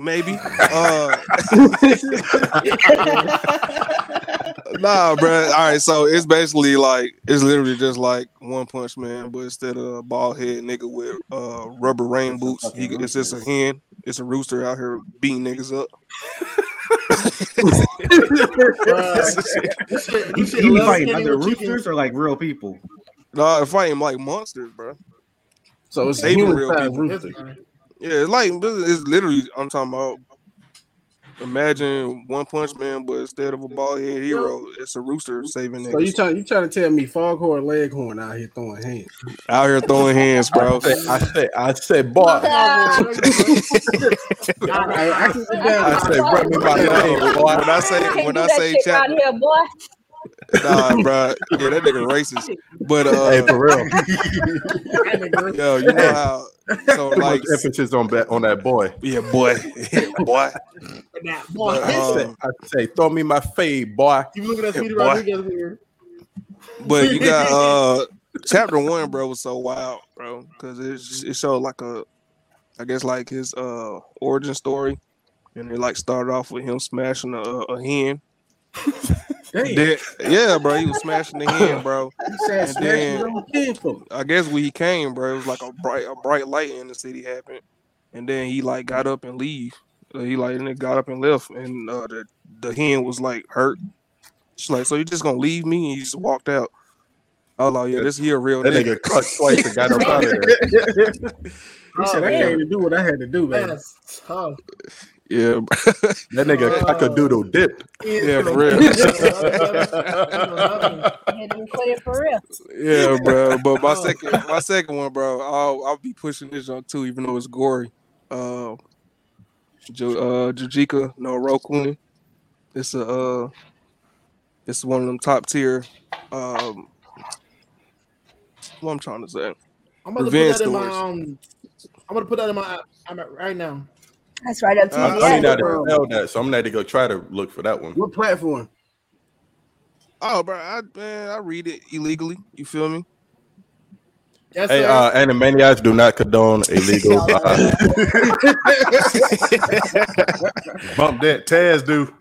Maybe. Uh, nah, bro. All right, so it's basically like it's literally just like One Punch Man, but instead of a bald head nigga with uh rubber rain boots, he, it's just a hen. It's a rooster out here beating niggas up. This shit- this shit You be fighting skinny other roosters or like real people? Nah, fighting like monsters, bro. So it's a They be human real people. This rooster. Guy. Yeah, it's like it's literally. I'm talking about. Imagine One Punch Man, but instead of a bald head hero, it's a rooster saving So you niggas. trying you trying to tell me Foghorn Leghorn out here throwing hands? Out here throwing hands, bro. I said, I said, I said, boy. I, I can get down. I said, run me my name, boy. When I say Can't when I say shit chapter, around here, boy. nah, bro. Yeah, that nigga racist. But uh, Hey, for real. yo, you know how? So Too like, much emphasis on that on that boy. yeah, boy, yeah, boy. Nah, boy, But, I um, say, I say, throw me my fade, boy. you looking at Speedy boy. Rodriguez weird. But you got uh chapter one, bro, was so wild, bro, because it it showed like a, I guess like his uh origin story, and it like started off with him smashing a, a hen. Damn, Then, yeah, bro, he was smashing the hen, bro. he said and then- his own kinfolk. I guess when he came, bro, it was like a bright a bright light in the city happened, and then he like got up and leave. Uh, he like and then got up and left, and uh, the the hen was like hurt. She's like, so you just gonna leave me? And he just walked out. I was like, yeah, this here real That nigga. nigga clutched twice and got up out of there. He said, I Oh, can't even do what I had to do, man. That's tough. Yeah. That nigga cockadoodle dipped. Yeah, for real. Yeah, them quit it for real. yeah, bro. But my second, my second one, bro, I'll I'll be pushing this on too, even though it's gory. Uh, Ju- uh, Jujika no Rokun. It's a uh, it's one of them top tier. Um, what I'm trying to say. I'm gonna Revenge put that in my um. I'm gonna put that in my. I'm at right now. That's right up to Uh, I you. don't even know how Yeah. to spell that, so I'm gonna have to go try to look for that one. What platform? Oh, bro, I man, I read it illegally. You feel me? Yes, Hey, sir. uh, Animeniacs do not condone illegal. Uh, Bump that. Taz do.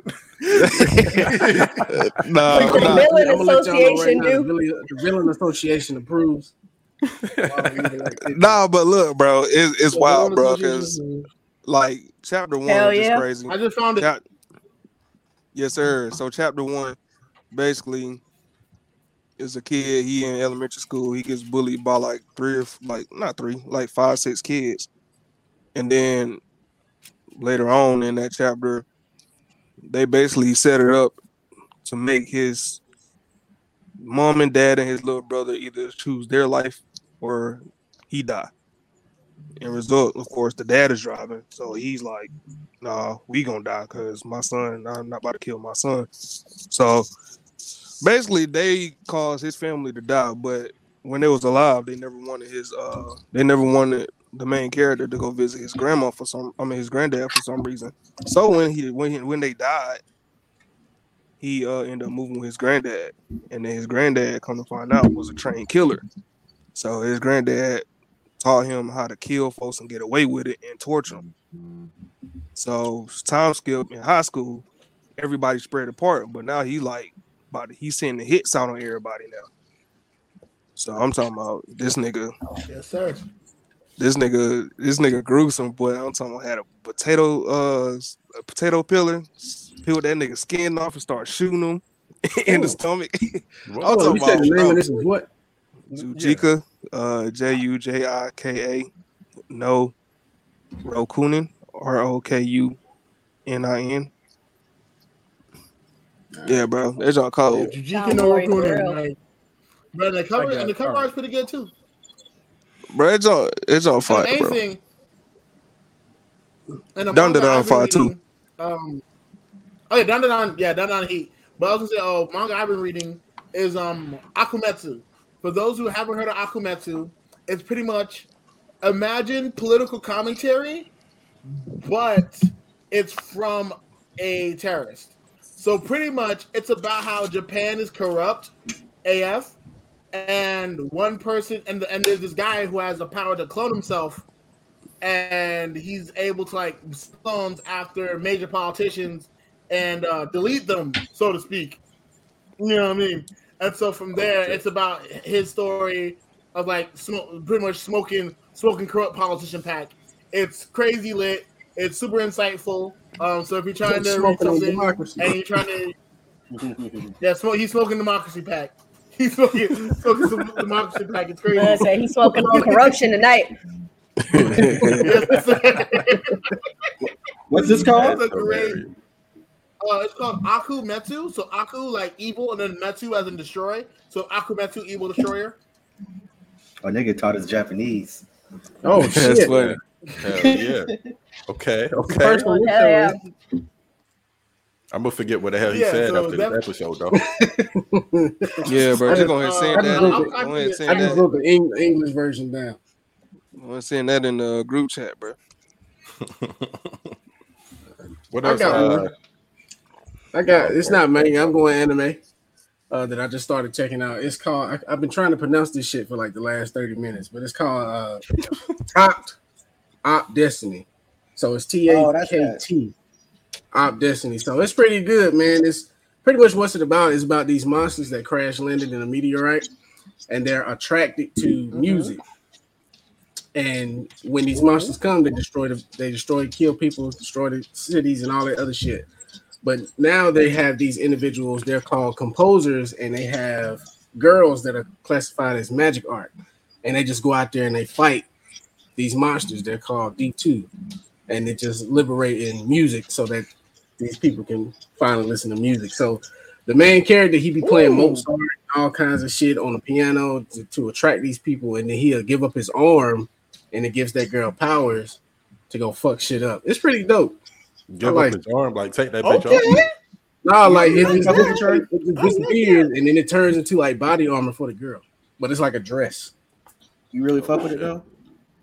Nah, The nah. Villain I'ma let Association now, do. The villain, association approves. Nah, but look, bro, it's, it's So, wild, bro, because this? Like chapter one Hell is just yeah. crazy. I just found it. Chap- yes, sir. So chapter one, basically, is a kid. He in elementary school. He gets bullied by like three or like not three, like five, six kids, and then later on in that chapter, they basically set it up to make his mom and dad and his little brother either choose their life or he die. In result, of course, the dad is driving, so he's like, "Nah, we gonna die because my son. I'm not about to kill my son." So basically, they caused his family to die, but when they was alive, they never wanted his. uh They never wanted the main character to go visit his grandma for some. I mean, his granddad for some reason. So when he when he, when they died, he uh ended up moving with his granddad, and then his granddad, come to find out, was a trained killer. So his granddad taught him how to kill folks and get away with it and torture them. So time skip in high school, everybody spread apart, but now he like about he's sending hits out on everybody now. So I'm talking about this nigga, Yes, sir. this nigga, this nigga gruesome boy. I'm talking about had a potato, uh, a potato peeler, peeled that nigga skin off and start shooting him in the stomach. I'm talking you said about, the name of this is what? Jujika, uh, J U J I K A, no, Rokunin, R O K U N I N. Yeah, bro, that's all Yeah, cold. Jujiki Sound no boring for Raccoon. Like, but the cover and the cover art's pretty good too. Bro, it's all it's all And fire, main bro. thing. And the Dun Dun manga Dun I've been fire, too. Um, oh yeah, Dun Dun Dun, yeah, Dun Dun Heat. But I was gonna say, oh, manga I've been reading is um Akumetsu, for those who haven't heard of Akumetsu, it's pretty much imagine political commentary, but it's from a terrorist. So pretty much, it's about how Japan is corrupt, AF, and one person, and the, and there's this guy who has the power to clone himself, and he's able to like clones after major politicians and uh, delete them, so to speak. You know what I mean? And so from there, it's about his story of like sm- pretty much smoking smoking corrupt politician pack. It's crazy lit. It's super insightful. Um, so if you're trying to read something democracy. and you're trying to, yeah, smoke, he's smoking democracy pack. He's smoking, smoking some democracy pack. It's crazy. I say he's smoking on corruption tonight. What's this called? That's a great. Uh, it's called Aku Metsu. So Aku like evil, and then Metsu as in destroy. So Aku Metsu, evil destroyer. Oh, nigga taught us Japanese. Oh That's shit! funny. Hell yeah. Okay, okay. First one, Hell yeah. I'm gonna forget what the hell he Yeah, said so after that- this episode, though. Yeah, bro. I Just just- go ahead and uh, send I that. just Go wrote the- ahead and I send just wrote the Eng- English version down. Go ahead and send that in the group chat, bro. What I else? got Uh, one. I got it's not manga. I'm going anime uh, that I just started checking out. It's called. I, I've been trying to pronounce this shit for like the last thirty minutes, but it's called uh, Topped Op Destiny. So it's T Oh, A K. T Op Destiny. So it's pretty good, man. It's pretty much what's it about. It's about these monsters that crash landed in a meteorite, and they're attracted to music. And when these monsters come, they destroy the, they destroy, kill people, destroy the cities, and all that other shit. But now they have these individuals. They're called composers, and they have girls that are classified as magic art, and they just go out there and they fight these monsters. They're called D two, and they just liberate in music so that these people can finally listen to music. So the main character he be playing Ooh. Mozart, all kinds of shit on the piano to, to attract these people, and then he'll give up his arm, and it gives that girl powers to go fuck shit up. It's pretty dope. Give like- up his arm, like take that bitch Okay. off. No, like it, just, Yeah. it just disappears and then it turns into like body armor for the girl, but it's like a dress. You really fuck with it though?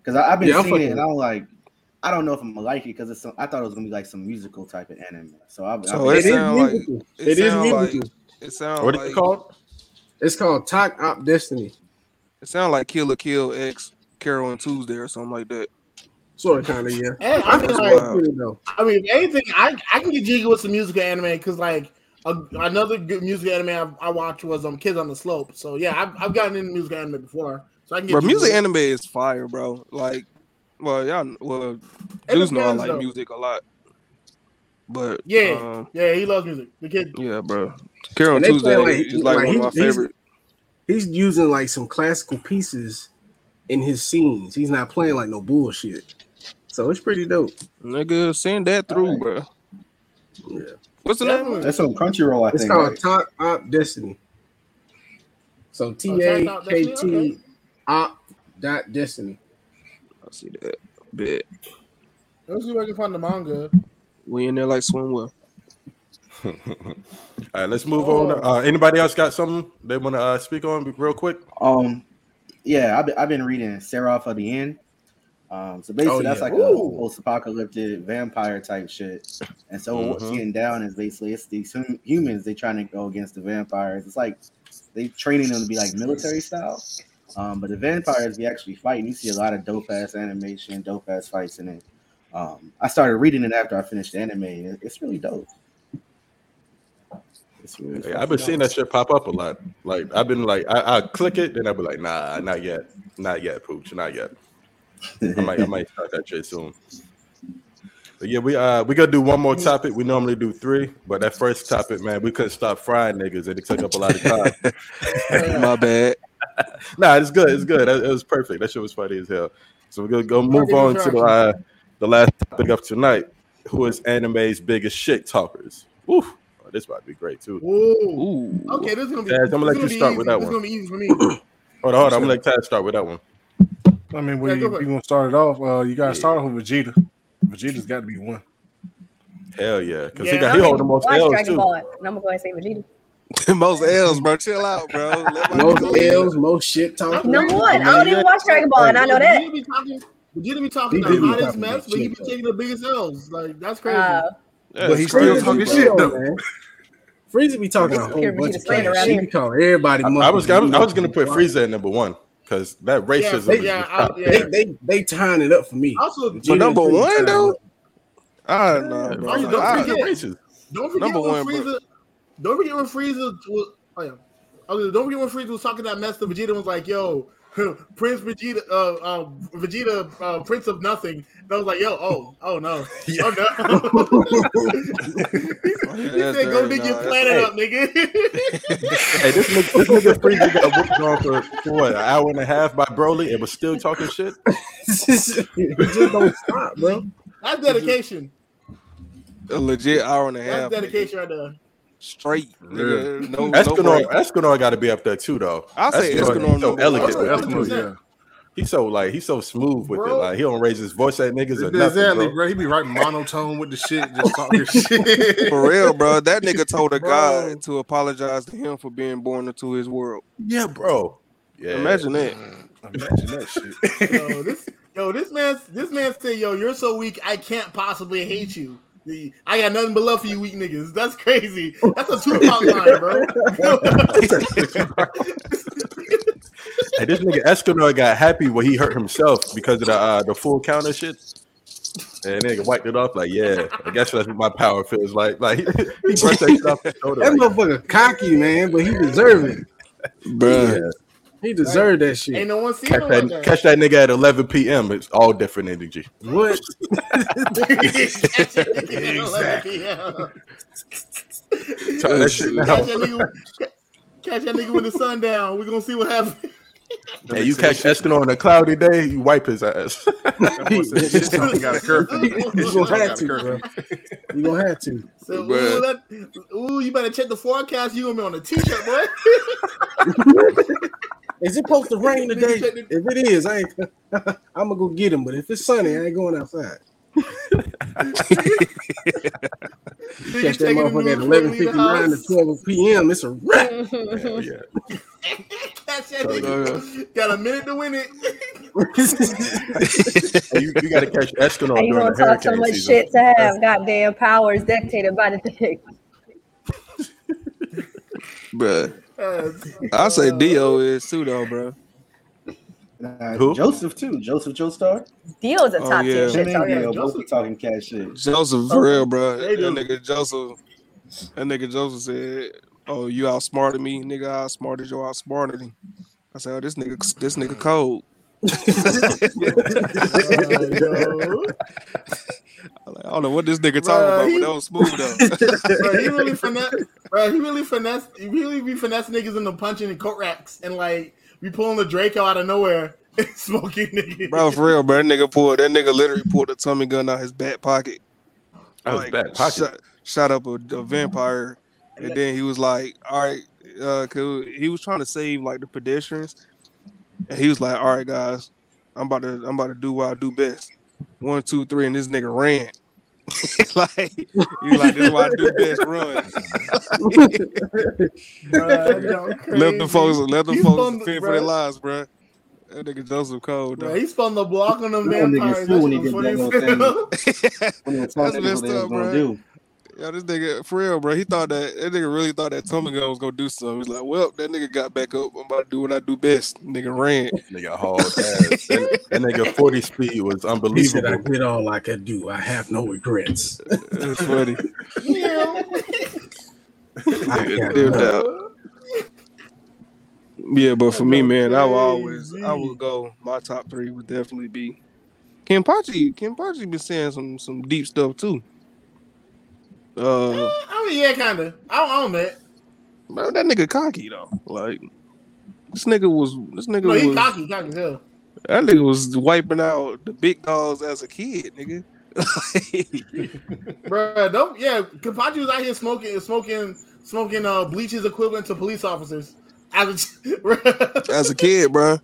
Because I've been Yeah, I'm seeing it and I'm like, I don't know if I'm gonna like it because it's some, I thought it was gonna be like some musical type of anime. So I, So I, it It is sound like- musical. it It is sound like- musical. It sounds What is like it called? It's called Takt Op Destiny. it sounds like Kill la Kill X Carol and Tuesday or something like that. Sort of, kind of, yeah. Hey, I mean, like, wild. With it. I mean, if anything, I I can get jiggy with some musical anime because like a, another good musical anime I, I watched was um Kids on the Slope. So yeah, I've, I've gotten into musical anime before, so I can get. Bro, music anime is fire, bro. Like, well, y'all, well, It Juice know I like though. music a lot, but Yeah. um, Yeah, he loves music. The kid. yeah, bro. Carol And and play, Tuesday like, is like, like, one of my he's- favorite. He's using like some classical pieces in his scenes. He's not playing like no bullshit. So it's pretty dope. Nigga, send that through, Alright. bro. Yeah. What's the name? Definitely. that's on Crunchyroll. I It's think. called right? Takt Op Destiny. So T Talk A Op K Destiny? T Okay. Op dot Destiny. I see that. Bet Let's see if I can find the manga. we in there like swimwear. All right, let's move on. Uh, anybody else got something they want to uh, speak on real quick? Um, yeah, I've been, I've been reading Seraph of the End. Um, so basically, Oh, that's yeah. like Ooh. a post-apocalyptic vampire type shit. And so what's Mhm. getting down is basically it's these hum- humans they trying to go against the vampires. It's like they training them to be like military style. Um, but the vampires be actually fighting. You see a lot of dope ass animation, dope ass fights in it. Um, I started reading it after I finished the anime. it- It's really dope. It's really Hey, I've been seeing that shit pop up a lot. Like I've been like, I, I click it, then I'll be like, nah, not yet, not yet, pooch, not yet. I might, I might start that shit soon. But yeah, we uh we gonna do one more topic. We normally do three, but that first topic, man, we couldn't stop frying niggas, and it took up a lot of time. My bad. nah, it's good, it's good. It, it was perfect. That shit was funny as hell. So we're gonna go move on to the uh, the last topic of tonight. Who is anime's biggest shit talkers? Ooh, oh, this might be great too. Ooh. Ooh. Okay, this is gonna be. Taz, I'm gonna let you start be with that This is one. gonna be easy for me. Hold on, hold on. I'm gonna let Taz start with that one. I mean, we Yeah, you, go gonna start it off. Uh, you gotta start off with Vegeta. Vegeta's got to be one. Hell yeah, because Yeah, he got I he mean, hold the most L's Dragon too. Ball, and I'm gonna go ahead and say Vegeta. Most L's, bro. Chill out, bro. Most. L's, most shit talking. Number one, I don't even watch Dragon Ball, and I know that. Vegeta be talking, Vegeta be talking He the hottest mess, but he be taking the biggest L's. Like that's crazy. Uh, Yeah, But he's still talking Frieza shit though. man. Frieza be talking a whole bunch of stand cash. He be calling everybody. I, I was I was, I was gonna put Frieza. Frieza at number one because that racism. they- is yeah, just I- yeah. They, they they tying it up for me. Also, Vegeta But number one though, up. Ah, I don't know, bro. Frieza, don't I- forget- racist. Don't forget Number when one. Frieza. Don't forget when Frieza was. Oh yeah. Okay, don't forget when Frieza was talking that mess to Vegeta and was like, "Yo, Prince Vegeta, uh, uh, Vegeta, uh, Prince of Nothing." And I was like, "Yo, oh, oh no, oh no." he that's said, "Go dirty, dig your planet that's- up, nigga." Hey, this nigga, this nigga Frieza got whooped on for, for what, an hour and a half by Broly and was still talking shit. he just don't stop, bro. That's dedication. a legit hour and a That's half, nigga. dedication right there. Straight. Nigga. No, no Escanor, break. Escanor got to be up there too, though. I'll say Escanor, Escanor he's so number elegant. one. with it. Eskimo, yeah. He's so like he's so smooth with it. Like he don't raise his voice at niggas or nothing, Exactly, bro. bro. He be writing monotone with the shit, just talking shit. For real, bro. That nigga told a Bro. god to apologize to him for being born into his world. Yeah, bro. Yeah. Imagine that. Mm, imagine that shit. Yo, this, yo, this man, this man said, "Yo, you're so weak, I can't possibly hate you." The, I got nothing but love for you, weak niggas. That's crazy. That's a Tupac line, bro. Hey, this nigga Escanor got happy when he hurt himself because of the uh, the full counter shit. And nigga wiped it off like, yeah, I guess that's what my power feels like. Like he brushed that shit off his shoulder. That Like, motherfucker cocky, man, but he deserve it. Bro. yeah. He deserved that shit. Ain't no one seen Catch him that, like that. catch that nigga at 11 p.m. It's all different energy. What? exactly. Try that shit Catch now. that nigga. Catch that nigga with the sun down. We're gonna see what happens. Hey, you catch Escanor on a cloudy day, you wipe his ass. That boy said, "Shit, something got a curfew." You gonna have to, curfew. bro. You gonna have to. So, ooh, that, ooh, you better check the forecast. You gonna be on a t-shirt, boy. Is it supposed to rain today? Nigga, check the- If it is, I ain't. I'm gonna go get him. But if it's sunny, I ain't going outside. Catch that motherfucker at news before you leave the 11:59 house. to 12 p.m. It's a wrap. Hell yeah. Catch that So, nigga. Got a minute to win it. You, you got to catch Escanor How you during gonna the talk so much season. shit to have goddamn powers dictated by the thing? Bro. Uh, I say Dio is pseudo, bro. Uh, Who? Joseph too. Joseph Joestar. Dio's a Oh, top yeah. tier Him shit and talker. Dio both be talking cash shit. Joseph for real, bro. They That do. nigga Joseph. That nigga Joseph said, "Oh, you outsmarted me, nigga. I outsmarted you. Outsmarted him." I said, "Oh, this nigga, this nigga cold." yo. I'm like, I don't know what this nigga talking Bruh, about, he- but that was smooth though. bro, he really finesse, bro. He really finesse. He really be finesse niggas in the punching and coat racks and like be pulling the Draco out of nowhere and smoking nigga. bro, for real, bro. That nigga pulled. That nigga literally pulled a Tommy gun out his back pocket. That was Like, bad pocket. Shot, shot up a, a vampire, and then he was like, "All right," uh, 'cause he was trying to save like the pedestrians, and he was like, "All right, guys, I'm about to, I'm about to do what I do best. One, two, three, and this nigga ran." like you like this is what I do best. Run. Bruh, Let them crazy. folks, let them He's folks on the- fend for their lives, bro. That nigga Joseph Cold, Bro, though. he spun the block on them That nigga vampires. flew when he did that little funny. That's were talking, that's messed what they was up, gonna bro. Do. Yeah, this nigga, for real, bro. He thought that that nigga really thought that Tommy gun was gonna do something. He's like, well, that nigga got back up. I'm about to do what I do best. Nigga ran. Nigga hauled ass. That, that nigga 40 speed was unbelievable. He said, "I unbelievable. did all I could do. I have no regrets." It's funny. Yeah. Nigga got dipped none. out. Yeah, but for me, man, I will always, I Crazy. would go. My top three would definitely be Kenpachi. Kenpachi been saying some some deep stuff too. Uh, I mean, yeah, kind of. I don't own that. bro, that nigga cocky though. Like this nigga was, this nigga No, he was, cocky, cocky hell. that nigga was wiping out the big dogs as a kid, nigga. Bro, don't yeah. Kenpachi was out here smoking, smoking, smoking uh bleaches equivalent to police officers. As a, as a kid, bro.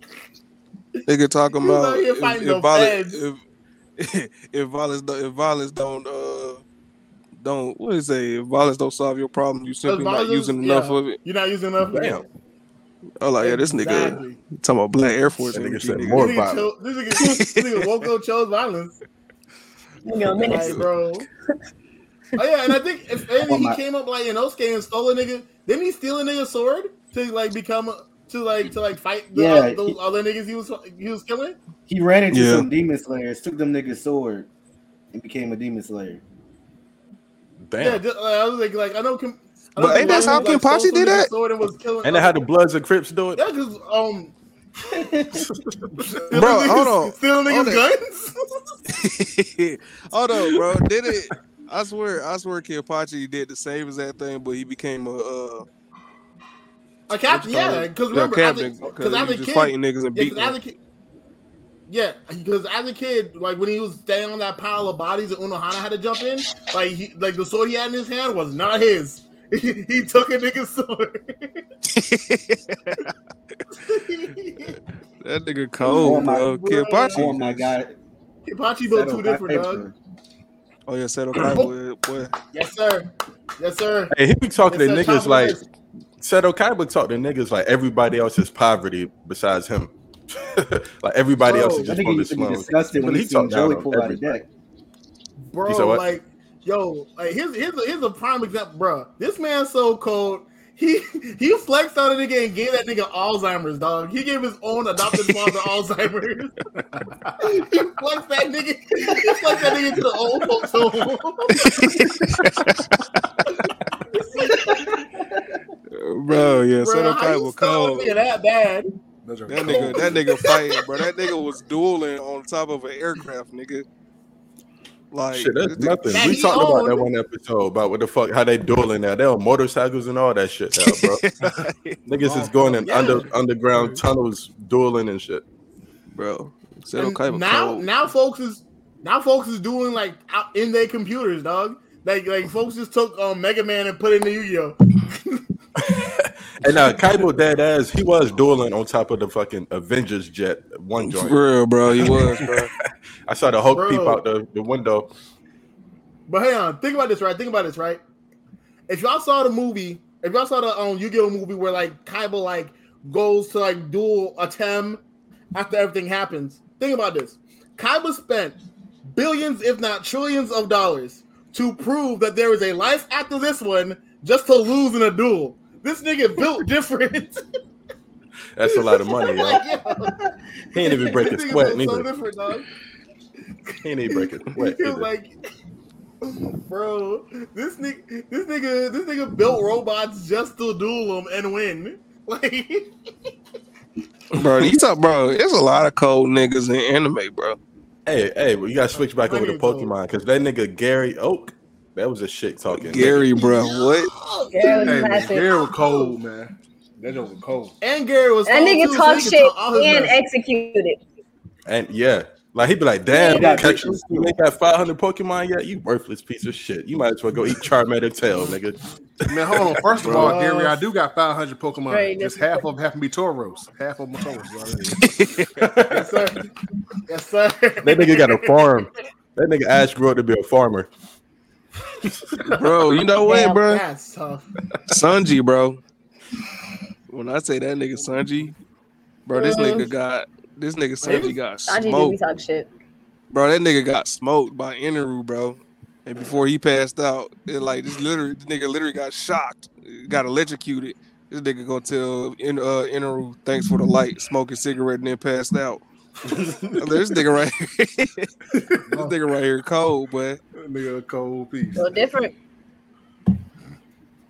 Nigga talking about if, if, violence, if, if violence don't- if violence don't uh don't what is it? Violence don't solve your problem. You simply not violence- using enough yeah. of it. You're not using enough. of it. Damn. Oh, like yeah, this nigga Exactly. talking about black Air Force. That nigga said more This nigga, violence. chose, this nigga, this nigga woke up chose violence. Nigga, minutes. Like, bro. Oh yeah, and I think if oh, anything, Oh, he my- came up like in Osuke and stole a nigga. Didn't he steal a nigga's sword to like become a, to like to like fight the, Yeah, those he- other niggas he was he was killing? He ran into Yeah. some demon slayers, took them niggas' sword, and became a demon slayer. Damn. Yeah, just, like, I was like, like I know. Kim, I But ain't that Kim how Wong, like, Kenpachi did that? Sword and was killing. and they had the Bloods and Crips do it. yeah, because um. Bro, hold on. Stealing Hold niggas' guns. Hold on, bro. Did it? I swear, I swear, Kenpachi did the same as that thing, but he became a uh, A captain, what you call yeah. Because remember, captain, as a, 'cause because as he a was just kid, fighting niggas and Yeah, beating 'cause as them. a kid, yeah, because as a kid, like when he was standing on that pile of bodies that Unohana had to jump in, like he, like the sword he had in his hand was not his. He, he took a nigga's sword. That nigga cold, Oh my- bro. Kenpachi. Oh my god! Hibachi built two my different, dog. Oh yeah, Seto Kaiba, boy. Yes, sir. Yes, sir. Hey, he be talking to It's at niggas like list. Seto Kaiba talk to niggas like everybody else is poverty besides him. like everybody Bro, else is just I just think from he the used to be disgusted when But he, he seen down Joey on pull out a everybody. deck. bro. You what? Like, yo, like here's here's a, here's a prime example, bro. This man's so cold. He he flexed on a nigga and gave that nigga Alzheimer's, dog. He gave his own adopted father Alzheimer's. he flexed that nigga. He flexed that nigga to the old folks home. Bro, yeah, Bro, Seto how you Kaiba stole a nigga that bad? Those are That cold. nigga, that nigga fighting, bro. That nigga was dueling on top of an aircraft, nigga. Like Shit, that's nigga- nothing. That We he talked about that one episode about what the fuck how they dueling now. They on motorcycles and all that shit now, bro. Niggas is going in Yeah. under underground tunnels dueling and shit. bro. Seto And Kaiba now cold. now folks is now folks is doing like out in their computers, dog. Like like folks just took um Mega Man and put it in the Yu-Gi-Oh. And uh Kaiba dead ass, he was dueling on top of the fucking Avengers jet one For joint. real, bro. He was, bro. I saw the Hulk Bro. peep out the, the window. But hang on, think about this, right? Think about this, right? If y'all saw the movie, if y'all saw the um Yu-Gi-Oh movie where like Kaiba like goes to like duel Atem after everything happens, think about this. Kaiba spent billions, if not trillions, of dollars to prove that there is a life after this one just to lose in a duel. This nigga built different. That's a lot of money, yo. Like, yo, He ain't even break a this nigga sweat so neither. different, dog. He ain't even break a sweat He was either. like, bro, this nigga, this nigga, this nigga built robots just to duel them and win. Like, bro, you talk, bro. There's a lot of cold niggas in anime, bro. Hey, hey, well, you gotta switch back over to Pokemon because that nigga Gary Oak, that was a shit talking. nigga. Gary, bro. What? Yeah, it was Hey, man. Gary was cold, man. That joke was cold. and Gary was That cold, nigga too, talk he shit talk and mess. execute it. And yeah, like he'd be like, "Damn, Yeah, you, catch, you ain't got 500 Pokemon yet? You worthless piece of shit. You might as well go eat Charmander tail, nigga." Man, hold on. First of all, Gary, I do got 500 Pokemon. Right, Just that's- half of them have to be Tauros. Half of them are Tauros. Yes, sir. Yes, sir. That nigga got a farm. That nigga Ash grew up to be a farmer. Bro, you know what, Damn, bro? That's tough. Sanji, bro. When I say that nigga Sanji, bro, this nigga got this nigga Sanji got Sanji do smoked. talk shit. Bro, that nigga got smoked by Eneru, bro. And before he passed out, it like this literally this nigga literally got shocked, got electrocuted. This nigga gonna tell in uh Eneru thanks for the light, smoking cigarette, and then passed out. This nigga right here, this nigga right here cold, but Nigga, a cold piece. So different.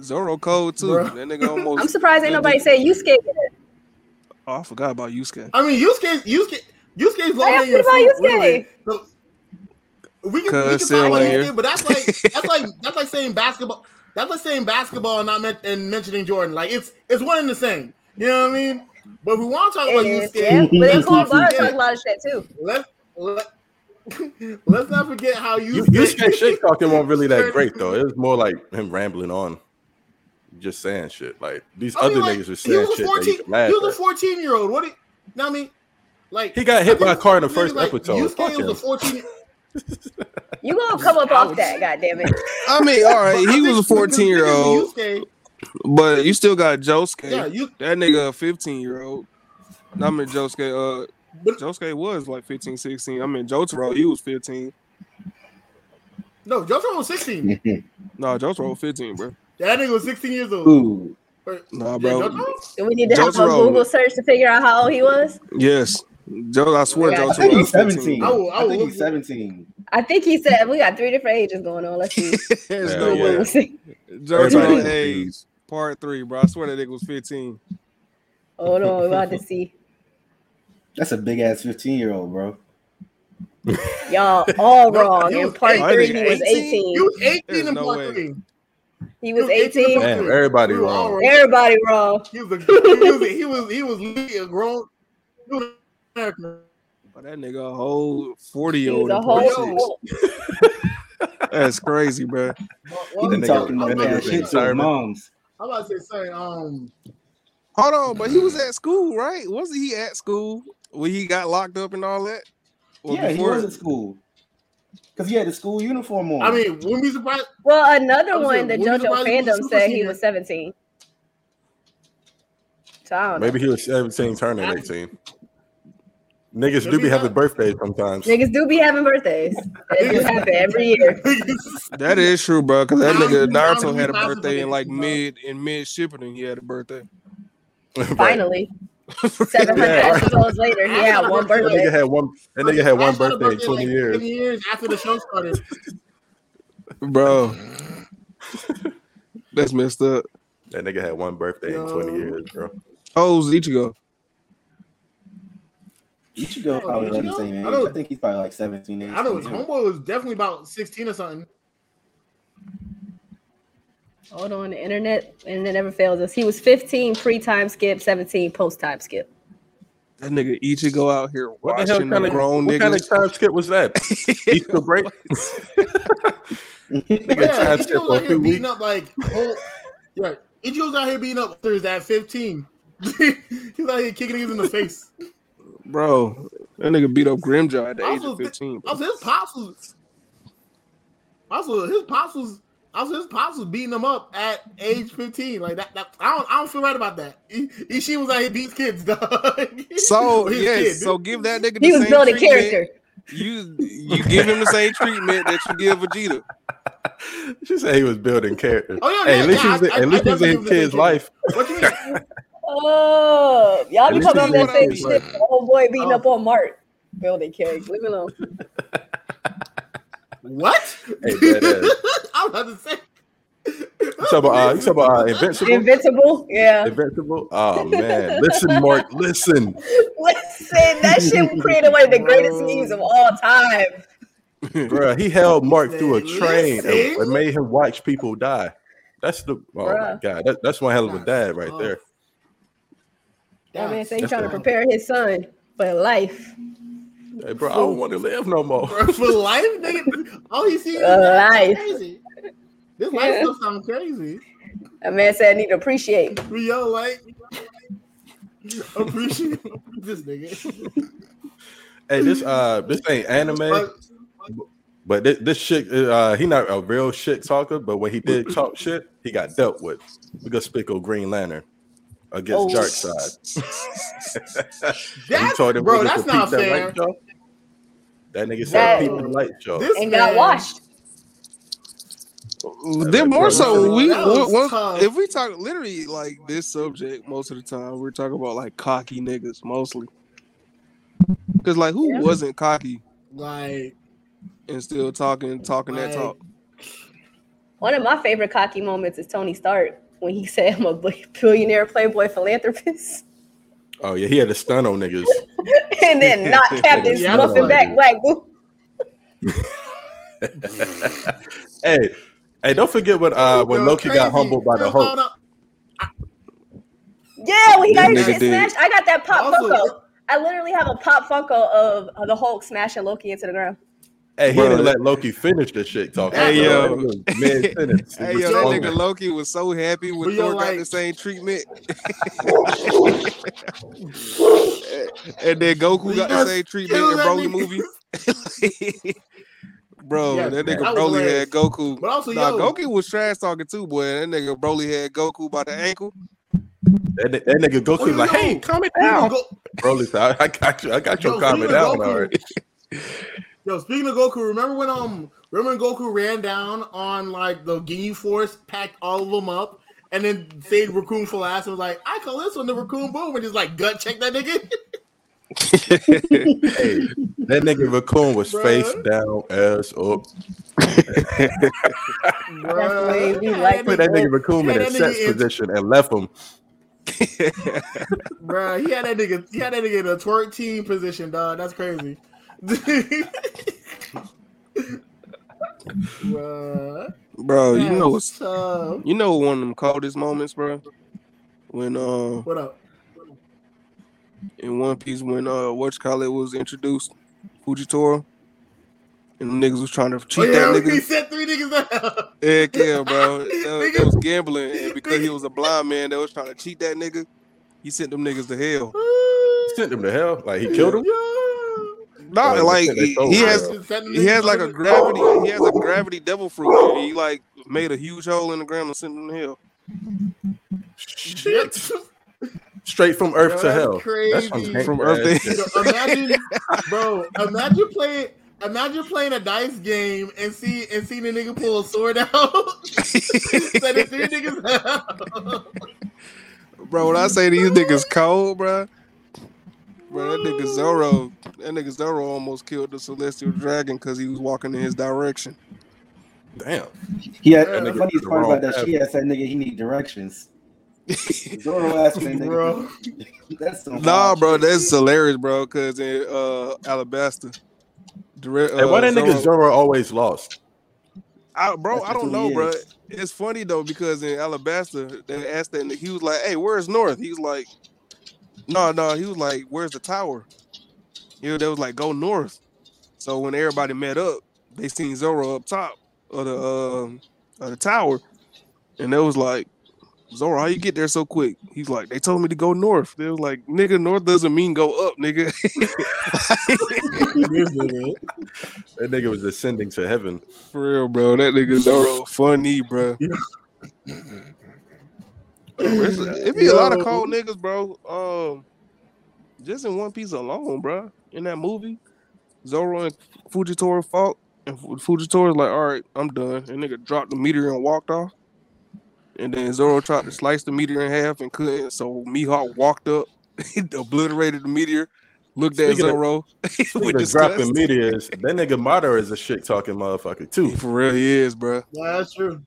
Zoro cold too. Bro. That nigga almost. I'm surprised ain't nobody nigga- say you scared. Oh, I forgot about Yusuke. I mean, Yusuke, Yusuke, Yusuke's low I hanging asked fruit. about Yusuke. really. So, we can, we Cuz can still talk about ain't here. Yusuke, but that's like that's like that's like saying basketball. That's like saying basketball and not men- and mentioning Jordan. Like it's it's one and the same. You know what I mean? But we want to talk about Yeah, Yusuke. yeah. But then let's Cold not Blooded forget- talk a lot of shit too. Let's let, let's not forget how You, Yusuke. you shit, shit talking wasn't really that great though. It was more like him rambling on, just saying shit. Like these I mean, other like, niggas were he saying shit. 14. you could He was a 14 year old. What? Do you, know what I mean, like He got hit I by a car in the first like episode. Yusuke Fuck was a him. 14. You gonna come up off that? God damn it! I mean, all right, he was a 14 year old, Yusuke- but you still got Josuke. Yeah, you. That nigga a 15 year old. I mean Josuke, uh But Josuke was like 15, 16. I mean Jotaro, he was 15. no, Jotaro was 16. No, Jotaro was 15, bro. That nigga was 16 years old. Ooh, Or- Nah, bro. Jotaro? Do we need to have a Google search to figure out how old he was? Yes. Joe, I swear Yeah, I I think was he's 17. I will- I I think he's 17. I think he said we got three different ages going on. Let's see. There's Yeah, no yeah. way. Let's see. Jotaro Everybody- age part three, bro. I swear that nigga was 15. Hold on, we're about to see. That's a big ass 15 year old, bro. Y'all all wrong. In part eight- three, he was 18. 18. He was 18 There's in no part way. three. He was He was 18 18. in Damn, part everybody We were all wrong. wrong. Everybody wrong. He was a, he was he was he was legally a grown he was an American. But that nigga a whole 40 year He old. was a in part whole. That's crazy, bro. Well, He well, been nigga- talking that nigga bad been shit to his moms. I'm about to say. Um, Hold on, but he was at school, right? Wasn't he at school when he got locked up and all that? Or Yeah, he was at school. Because he had the school uniform on. I mean, wouldn't be surprised. Well, another one, saying, the wouldn't JoJo surprised if he was fandom said he was 17. So I don't know. Maybe he was 17, turning 18. Niggas do be having birthdays sometimes. Niggas do be having birthdays. It do happen every year. That is true, bro. Because that nigga nah, Naruto had a birthday in like mid in mid Shippuden. He had a birthday. Finally. 700 Yeah. episodes later, he had one That nigga birthday. had one. That nigga had one Ash birthday in 20 like, years. 10 years after the show started. Bro. That's messed up. That nigga had one birthday in 20 years, bro. Oh, Ichigo. Ichigo Oh, probably around the Ichigo? same age. I know- I think he's probably like 17. I know his homeboy was definitely about 16 or something. Hold on, the internet, and it never fails us. He was 15 pre-time skip, 17 post-time skip. That nigga Ichigo out here What the hell watching kind the of grown what kind of time skip was that? Easter break? Nigga Yeah, time skip Ichigo's for out a here beating weeks. up like whole. Yeah, Ichigo's out here beating up others at 15. He's out here kicking niggas in the face. Bro, that nigga beat up Grimmjow at the age of 15. bro. Also, his pops was. Also, his pops was. Also, his pops was beating him up at age 15. Like that. that I don't. I don't feel right about that. I- Isshin was out here beats kids, dog. So yes, kid. so give that nigga the He was same building treatment. character. You you give him the same treatment that you give Vegeta. She said he was building character. Oh, yeah, hey, yeah, at least yeah, he was, I- I- at least I he was in his kid's life. What you mean? Oh, y'all be least coming he up that same shit. The whole boy beating Oh. up on Mark. Building character. Leave me alone. What? Hey, dead ass. I'm about to say. You talking about, uh, you talking about uh, Invincible? Invincible. Yeah. Invincible? Oh, man. Listen, Mark, listen. Listen, that shit created one of the greatest memes of all time. Bro, he held Mark through a train and, and made him watch people die. That's the, oh my God. That, that's one hell of a dad right Oh. there. That man said he's trying to prepare his son for life. Hey, bro, I don't want to live no more. Bro, for life, nigga. All he see is For life. crazy. This life Yeah. stuff sounds crazy. That man said I need to appreciate. We yo like appreciate this nigga. Hey, this uh, this ain't anime, But- but this, this shit, uh, he not a real shit talker. But when he did talk shit, he got dealt with. We go spickle Green Lantern against Oh. Darkseid. he That's, told him bro, that's not peep that light show. That nigga That- said, "Peep the light show." This And got man- washed. Then more so, we That was once- tough. if we talk literally like this subject, most of the time we're talking about like cocky niggas mostly. Because like who Yeah. wasn't cocky Like, and still talking talking that talk? One of my favorite cocky moments is Tony Stark when he said I'm a billionaire playboy philanthropist. Oh yeah, he had a stun on niggas. and then not Captain Yeah, I Smuffin back like- Black Boo. hey, hey, don't forget when uh when yo, Loki got humbled by the Hulk. Yeah, when he got his shit smashed. I got that pop Also- Funko. I literally have a pop Funko of of the Hulk smashing Loki into the ground. Hey, he Bro. didn't let Loki finish the shit talking. Hey, yo. man, sentence. Hey yo, that nigga Loki was so happy when But yo, Thor got like- the same treatment. and then Goku got the same treatment in that Broly movie. Bro, Yeah, that that nigga was Broly had Goku. But also, Nah, yo, Goku was trash talking too, boy. That nigga Broly had Goku by the ankle. That, that nigga Goku Oh, like, yo. "Hey, calm it down." of Go- Broly said, "I, I got you. I got your Yo, calming speaking down already." Yo, speaking of Goku, remember when um remember when Goku ran down on like the Ginyu Force, packed all of them up, and then saved Recoome for last and was like, I call this one the Recoome Boom and just like gut check that nigga. Hey, that nigga Recoome was Bruh. face down, ass up. That's we like Put that nigga Recoome in a that nigga set is- position and left him. Bruh, he had that nigga he had that nigga in a twerk team position, dog. That's crazy. Bruh, Bro, you know what's that's tough. you know one of them coldest moments, bro? When uh What up? in One Piece when uh what call it was introduced, Fujitora. And them niggas was trying to cheat Oh, yeah, that nigga. he nigga. set three niggas down. Heck yeah, bro. That, that was gambling. And because he was a blind man that was trying to cheat that nigga, he sent them niggas to hell. Sent him to hell. Like he killed him. Nah, Oh, like they he, he has he has like a gravity he has a gravity devil fruit and he like made a huge hole in the ground and sent him to hell. Shit. Straight from Earth Yo, to that's hell. crazy. some From Earth to- shit. Imagine, bro. Imagine playing. Imagine playing a dice game and see and seeing a nigga pull a sword out. Sending three niggas out. Bro, when I say these niggas cold, bro, bro, that nigga Zoro, that nigga Zoro almost killed the celestial dragon because he was walking in his direction. Damn. Yeah, That the nigga funniest took part about that path. she asked that nigga he need directions. Zoro asked that nigga. Bro. That's some Nah, bro, shit. that's hilarious, bro. Cause in uh Alabasta, direct, Hey, why uh, that nigga Zoro- Zoro always lost? I, bro, That's I don't know, bro. It's funny though because in Alabasta, they asked that nigga, he was like, "Hey, where's North?" He was like, "No, no." He was like, "Where's the tower?" He was, they was like, "Go north." So when everybody met up, they seen Zoro up top of the um of the tower, and they was like, "Zoro, how you get there so quick?" He's like, "They told me to go north." They was like, "Nigga, north doesn't mean go up, nigga." Nigga. That nigga was ascending to heaven. For real, bro. That nigga Zoro funny, bro. It's- It be a lot of cold niggas, bro. Um, just in One Piece alone, bro. In that movie, Zoro and Fujitora fought, and Fujitora's like, "All right, I'm done." And nigga dropped the meteor and walked off. And then Zoro tried to slice the meteor in half and couldn't. So Mihawk walked up, obliterated the meteor, looked at Speaking of- Zoro Speaking with of dropping meteors, that nigga Madara is a shit talking motherfucker too. For real, he is, bro. Yeah, that's true.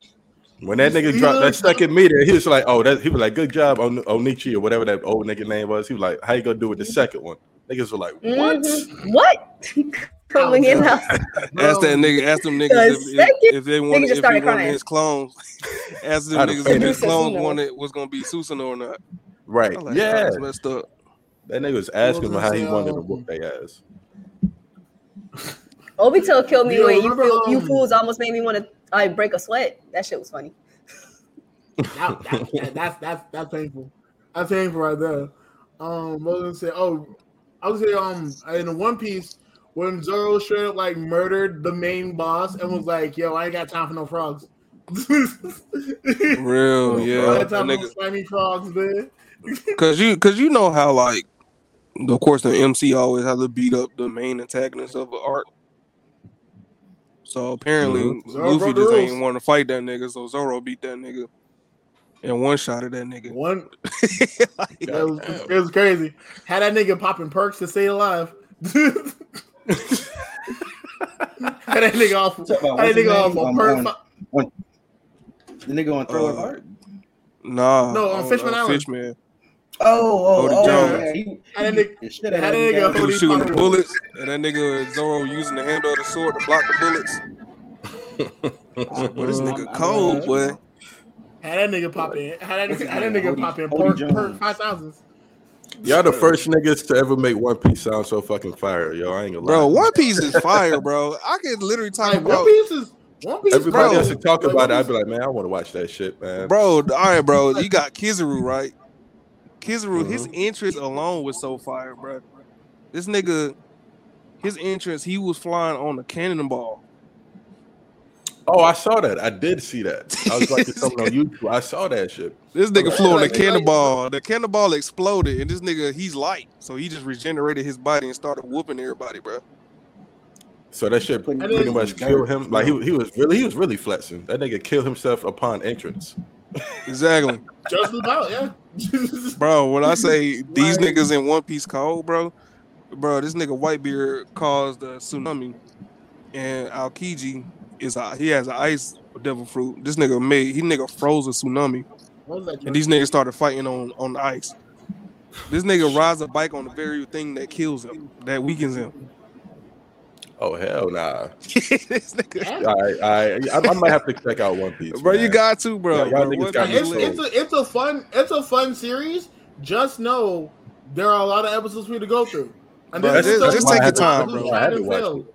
When that nigga dropped that second meteor, he was like, "Oh, that." He was like, "Good job, on Onichi or whatever that old nigga name was." He was like, "How you gonna do with the second one?" Niggas were like, "What?" Mhm. What? Coming in house. Ask that nigga, ask them niggas The if, if, if they wanted, nigga if just he wanted his clones. ask them niggas if his clones wanted was gonna be Susanoo or not. Right? I'm like, yeah. that's messed up. That nigga was asking him how he wanted to whoop their ass. Obito killed me Yo, when you, feel, you um, fools almost made me want to like break a sweat. That shit was funny. That, that, that- that's that's that's painful. That's painful right there. Um, what was gonna say? Oh, I was gonna say um in the One Piece when Zoro straight up like murdered the main boss and was like, "Yo, I ain't got time for no frogs." Real, I yeah. ain't got That time for no nigga, slimy frogs, man. cause you, cause you know how like, of course, the MC always has to beat up the main antagonist of an arc. So apparently, Mm-hmm. Luffy just rules. ain't want to fight that nigga, so Zoro beat that nigga and one shot at that nigga. One, Like, it was, it was crazy. Had that nigga popping perks to stay alive. Had that nigga off. Had Talk that nigga off name? on perk. on- The nigga on throw it Uh, hard. nah, No, on on, Fishman uh, Island. Fishman. Oh, oh, Hody oh, Jones. yeah. He, Had that nigga- he shit had out that nigga. He was shooting the bullets, and that nigga Zoro using the handle of the sword to block the bullets. But this nigga cold, boy. Had that nigga pop in. Had that nigga, his had that nigga pop in. Odie Perk, five thousands. Y'all the first niggas to ever make One Piece sound so fucking fire, yo. I ain't gonna lie. Bro, One Piece is fire, bro. I could literally talk Like One Piece is One Piece. Everybody bro. else should talk about it. I'd be like, man, I want to watch that shit, man. bro. All right, bro. You got Kizaru, right? Kizaru, Mm-hmm. his entrance alone was so fire, bro. This nigga, his entrance, he was flying on a cannonball, Oh, I saw that. I did see that. I was watching something on YouTube. I saw that shit. This nigga flew on the Like, they like- cannonball. The cannonball exploded, and this nigga he's light, so he just regenerated his body and started whooping everybody, bro. So that shit And pretty much killed him. Like he, he was really he was really flexing. That nigga killed himself upon entrance. Exactly, Just about, yeah. bro. When I say these niggas in One Piece cold, bro, bro, this nigga Whitebeard caused a tsunami, and Aokiji is a, he has an ice devil fruit. This nigga made he nigga froze a tsunami. What was that? and these niggas started fighting on on the ice. This nigga rides a bike on the very thing that kills him, that weakens him. Oh hell nah. this Yeah. All right, all right. I, I might have to check out One Piece. bro, you got to, bro. Yeah, y'all bro. niggas got the it's, it's a it's a fun it's a fun series. Just know there are a lot of episodes for you to go through. And Bro, this just- just take your time, bro. I had to the- watch it.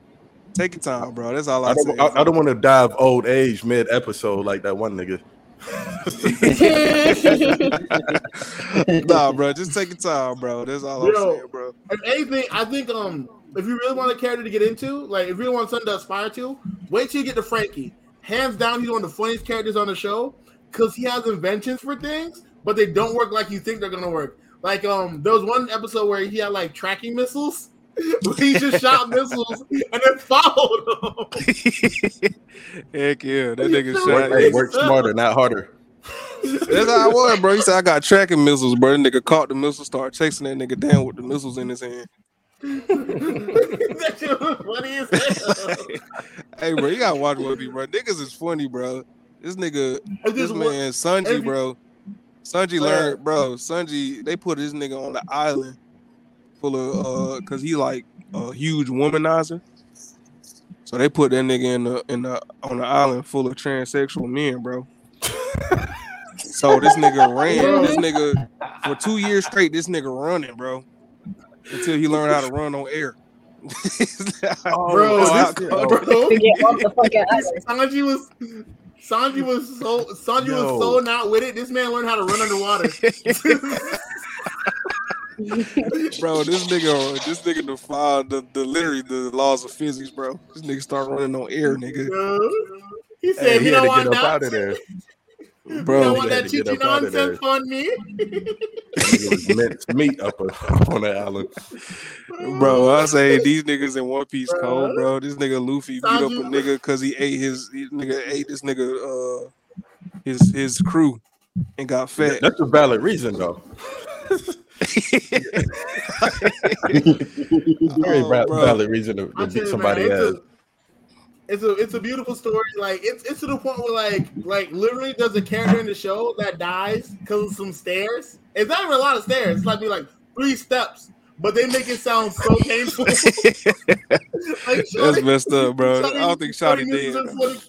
Take your time, bro. That's all I, I say. don't, I, I don't want to dive old age mid episode like that one nigga. nah, bro. Just take your time, bro. That's all I'm Yo. saying, bro. If anything, I think um if you really want a character to get into, like if you really want something to aspire to, wait till you get to Franky. Hands down, he's one of the funniest characters on the show because he has inventions for things, but they don't work like you think they're gonna work. Like um, there was one episode where he had like tracking missiles. where he just shot missiles and then followed them. Heck yeah, that nigga Work- shot. Hey, work smarter, not harder. That's how I was, bro. He said I got tracking missiles, bro. That nigga caught the missile, started chasing that nigga down with the missiles in his hand. That shit was funny as hell. Hey, bro, you gotta watch One Piece, bro. Niggas is funny, bro. This nigga, this just one- man, Sanji, every- bro. Sanji yeah. learned, bro. Sanji, they put this nigga on the island full of, uh, cause he like a huge womanizer. So they put that nigga in the in the on the island full of transsexual men, bro. so this nigga ran. This nigga for two years straight. This nigga running, bro, until he learned how to run on air. Oh, bro, this- how- bro, to get off the fucking island. Sanji was Sanji was so Sanji Yo. was so not with it. This man learned how to run underwater. bro, this nigga, this nigga defied the, the literally the laws of physics, bro. This nigga start running on air, nigga. he said, Hey, "You he had don't to want get up that. out of there. You don't Bro, want that to get chichi up outta there. nonsense on me." Nigga was minced meat up on the island. bro, I say these niggas in One Piece cold, bro. This nigga Luffy beat up a nigga because he ate his he, nigga ate this nigga uh his his crew and got fat. That's a valid reason though. Very Oh, valid reason to, to beat somebody man, ass. It's a, it's a beautiful story. Like it's it's to the point where like like literally there's a character in the show that dies because of some stairs. It's not even a lot of stairs. It's like be like three steps, but they make it sound so painful. like, That's messed up, bro. I don't think Shotty Shorty missed dead. her footing-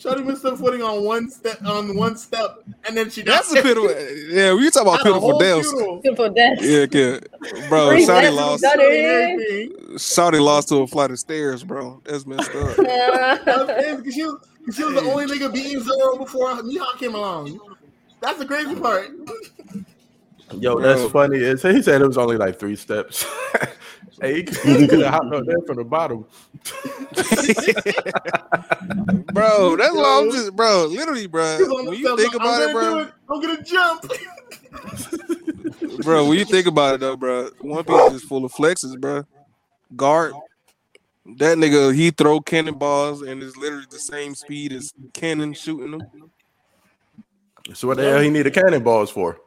Shorty missed her footing on one step on one step, and then she That's a died. pitiful. Yeah, we talking about Had a pitiful whole deaths. funeral. Death. Yeah, kid. Bro, Three Shotty deaths lost. done Shorty it. everything. Shotty lost to a flight of stairs, bro. That's messed up. That was she was, 'cause she was the only nigga beating Zoro before Mihawk came along. That's the crazy part. Yo, that's Bro. funny. It's, he said it was only like three steps. hey, he could have hopped up there from the bottom. bro, that's why I'm just, bro, literally, bro. He's When you steps, think I'm about it, bro, do I'm gonna jump. bro, when you think about it, though, bro, One Piece is full of flexes, bro. Garp, that nigga, he throw cannonballs and is literally the same speed as cannon shooting them. So what the hell he need needed cannonballs for?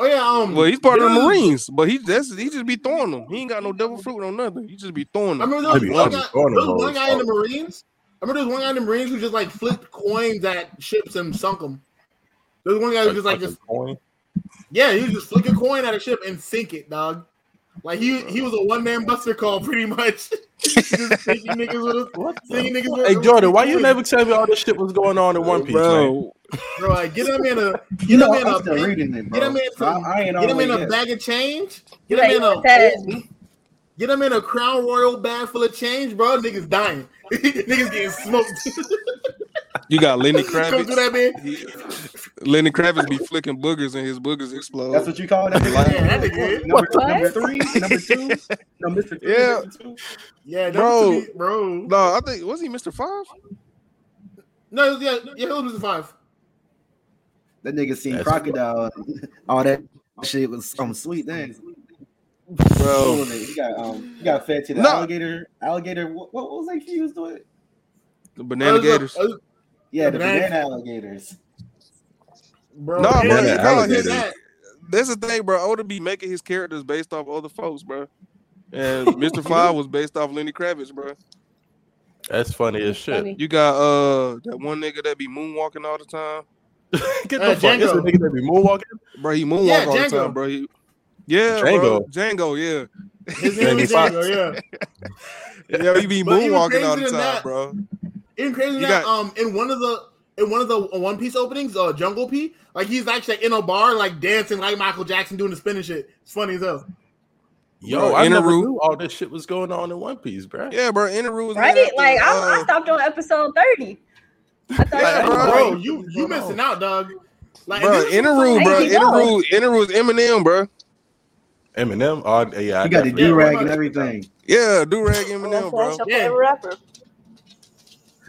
Oh yeah, um. Well, he's part of the. Marines, but he that's he just be throwing them. He ain't got no devil fruit or nothing. He just be throwing I them. remember there was one I'm guy, there was one guy in the Marines. I remember there was one guy in the Marines who just like flipped coins at ships and sunk them. There was one guy who just like just coin. yeah, he was just flick a coin at a ship and sink it, dog. Like he he was a one man buster call pretty much. just sinking niggas with a, sinking niggas with Hey Jordan, why you never tell me all this shit was going on in One Piece, man? bro. Bro, like, get him in a get You know, him in I'm a still reading it, get bro. him in So I, I ain't get him in a yet. bag of change. Get him right, in a want get him in a Crown Royal bag full of change, bro. Niggas dying. Niggas getting smoked. You got Lenny Come through that man. He, Lenny Kravitz be flicking boogers and his boogers explode. That's what you call it. Yeah, that nigga. Number, number three, number two, no, Mr. Three, Yeah. Mr. Two. Yeah, Bro. bro, bro. no, I think was he Mr. Five? No, yeah, yeah, it was Mr. five. That nigga seen That's- crocodile. All that shit was some sweet things. Bro, He got um, he got fed to the No. alligator. Alligator. What, what was that he was doing? the banana gators. Uh, Yeah, the Banana- banana alligators. Bro, No, bro, yeah, you no, can't his- do that. That's the thing, bro. Oda be making his characters based off other folks, bro. And Mr. Five was based off Lenny Kravitz, bro. That's funny as shit. Funny. You got uh that one nigga that be moonwalking all the time. Get Uh, the fuck. This Django. nigga that be moonwalking. Bro, he moonwalk Yeah, all the time, bro. He, yeah, bro. Django. Django, yeah. His name is Django, yeah. Yeah, he be moonwalking all the time, that- bro. Even crazy You that got- um in one of the in one of the One Piece openings, uh Jungle P, like he's actually in a bar, like dancing like Michael Jackson doing the spinning shit. It's funny as hell. Yo, Bro, I never Eneru- knew all this shit was going on in One Piece, bro. Yeah, bro. Eneru was Right? named after, Like I, I uh, stopped on episode 30. I thought Yeah, that was bro. Bro, great. you you missing out, dog. Like bro, this is Eneru, so- bro. Hey, keep going. Eneru, Eneru was Eminem, bro. Eminem. Oh, yeah, I got the do rag and everything. Yeah, do rag Eminem, bro. Yeah. rapper.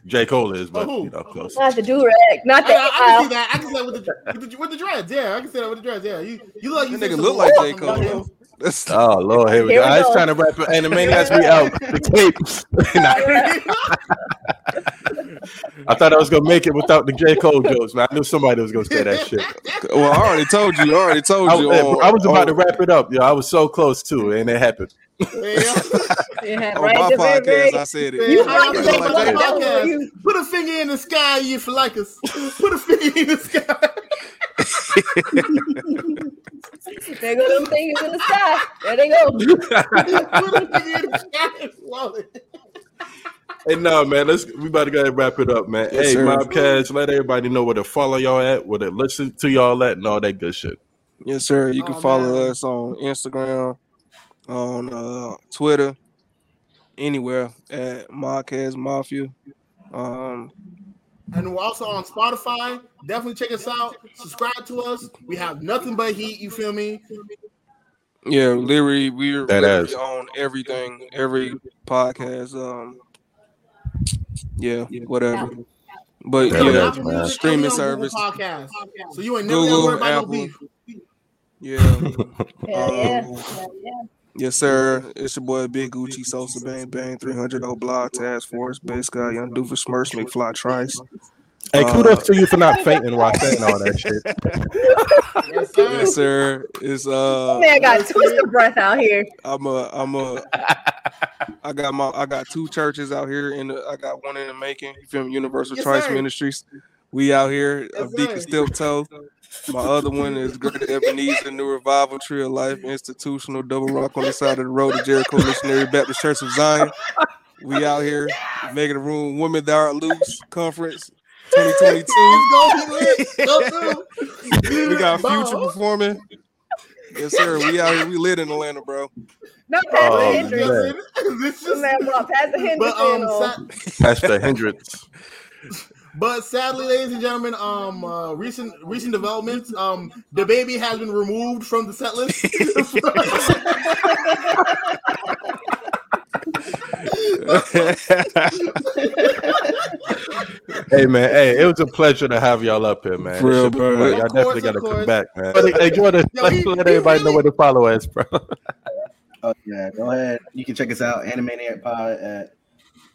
J Cole is, but Oh, who? you know, close. Not the do rag, not I, the I, I can see that. I can see that with the, with the with the dreads. Yeah, I can see that with the dreads. Yeah, you you look. You That nigga look like J. Cole, goddamn- though. That's Oh Lord, here we Here go. we I was go. trying to wrap it. Animeniacs, we out. The tapes. I thought I was gonna make it without the J Cole jokes, man. I knew somebody was gonna say that shit. well, I already told you. I already told I, you. on- I was about to wrap it up, yo. I was so close too, and it happened. Yeah. it had on right my podcast. very, I said it. you Yeah, have to I take like a that. look that was for you. Put a finger in the sky if you like us. Put a finger in the sky. There go them things in the sky. There they go. Put a finger in the sky. Hey, no, man. Let's we about to go ahead and wrap it up, man. Yes, hey, sir. Mobcast, let everybody know where to follow y'all at, where to listen to y'all at, and all that good shit. Yes, sir. You can Oh, follow man. us on Instagram, on uh, Twitter, anywhere at MobCast Mafia. Um, And we're also on Spotify. Definitely check us out. Subscribe to us. We have nothing but heat. You feel me? yeah, literally, we're That literally on everything, every podcast. Um, yeah, whatever. But That yeah, ass, Apple man. Streaming and we on Google service. Podcast. So you ain't never Google, gotta about Apple. no beef. Yeah. Hell yeah. Um, Hell yeah. Yes, sir. It's your boy Big Gucci Sosa Bang Bang 300 O Block Task Force Base Guy Young Doofus Smurfs McFly Trice. Hey, Uh, kudos to you for not fainting while saying all that shit. Yes, sir. Yes, sir. It's uh Man I got twisted breath out here. I'm a I'm a I got my I got two churches out here and I got one in the making. You feel me? Universal Yes, Trice sir. Ministries. We out here Yes, of Deacon sir. Steel Toe. My other one is Greater Ebenezer New Revival Tree of Life Institutional Double Rock on the side of the road to Jericho Missionary Baptist Church of Zion. We out here making a room Women That Are Loose Conference 2022. Let's go, he lit. Go through. We got Future performing. Yes, sir. We out here. We lit in Atlanta, bro. No, Pastor Oh, Hendricks. man. This This is- man brought Pastor Hendricks But in um, Pastor Hendricks. But sadly, ladies and gentlemen, um, uh, recent recent developments. Um, the baby has been removed from the set list. Hey man, hey, it was a pleasure to have y'all up here, man. For real, This shit was bro. Y'all course, definitely gotta come back, man. Hey, Jordan, Yo, let, he- let he everybody know where to follow us, bro. Oh yeah, go ahead. You can check us out, Animeniac Pod at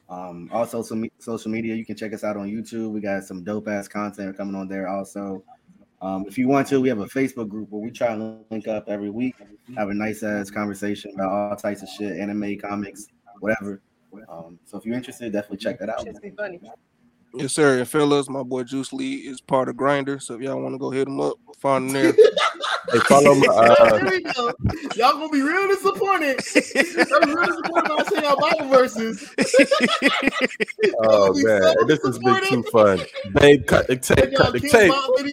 um all social me- social media. You can check us out on YouTube. We got some dope ass content coming on there also. Um, if you want to, we have a Facebook group where we try and link up every week, have a nice ass conversation about all types of shit, anime, comics, whatever. Um, so if you're interested, definitely check that out. Should be. Yes, sir. And fellas, my boy Juice Lee is part of Grindr. So if y'all want to go hit him up, find him there. Hey, follow my uh, Here we go. Y'all gonna be real disappointed. Y'all be real disappointed when I say y'all Bible verses. oh Y'all man, so this has been too fun. Babe, cut the tape, cut the tape. follow me.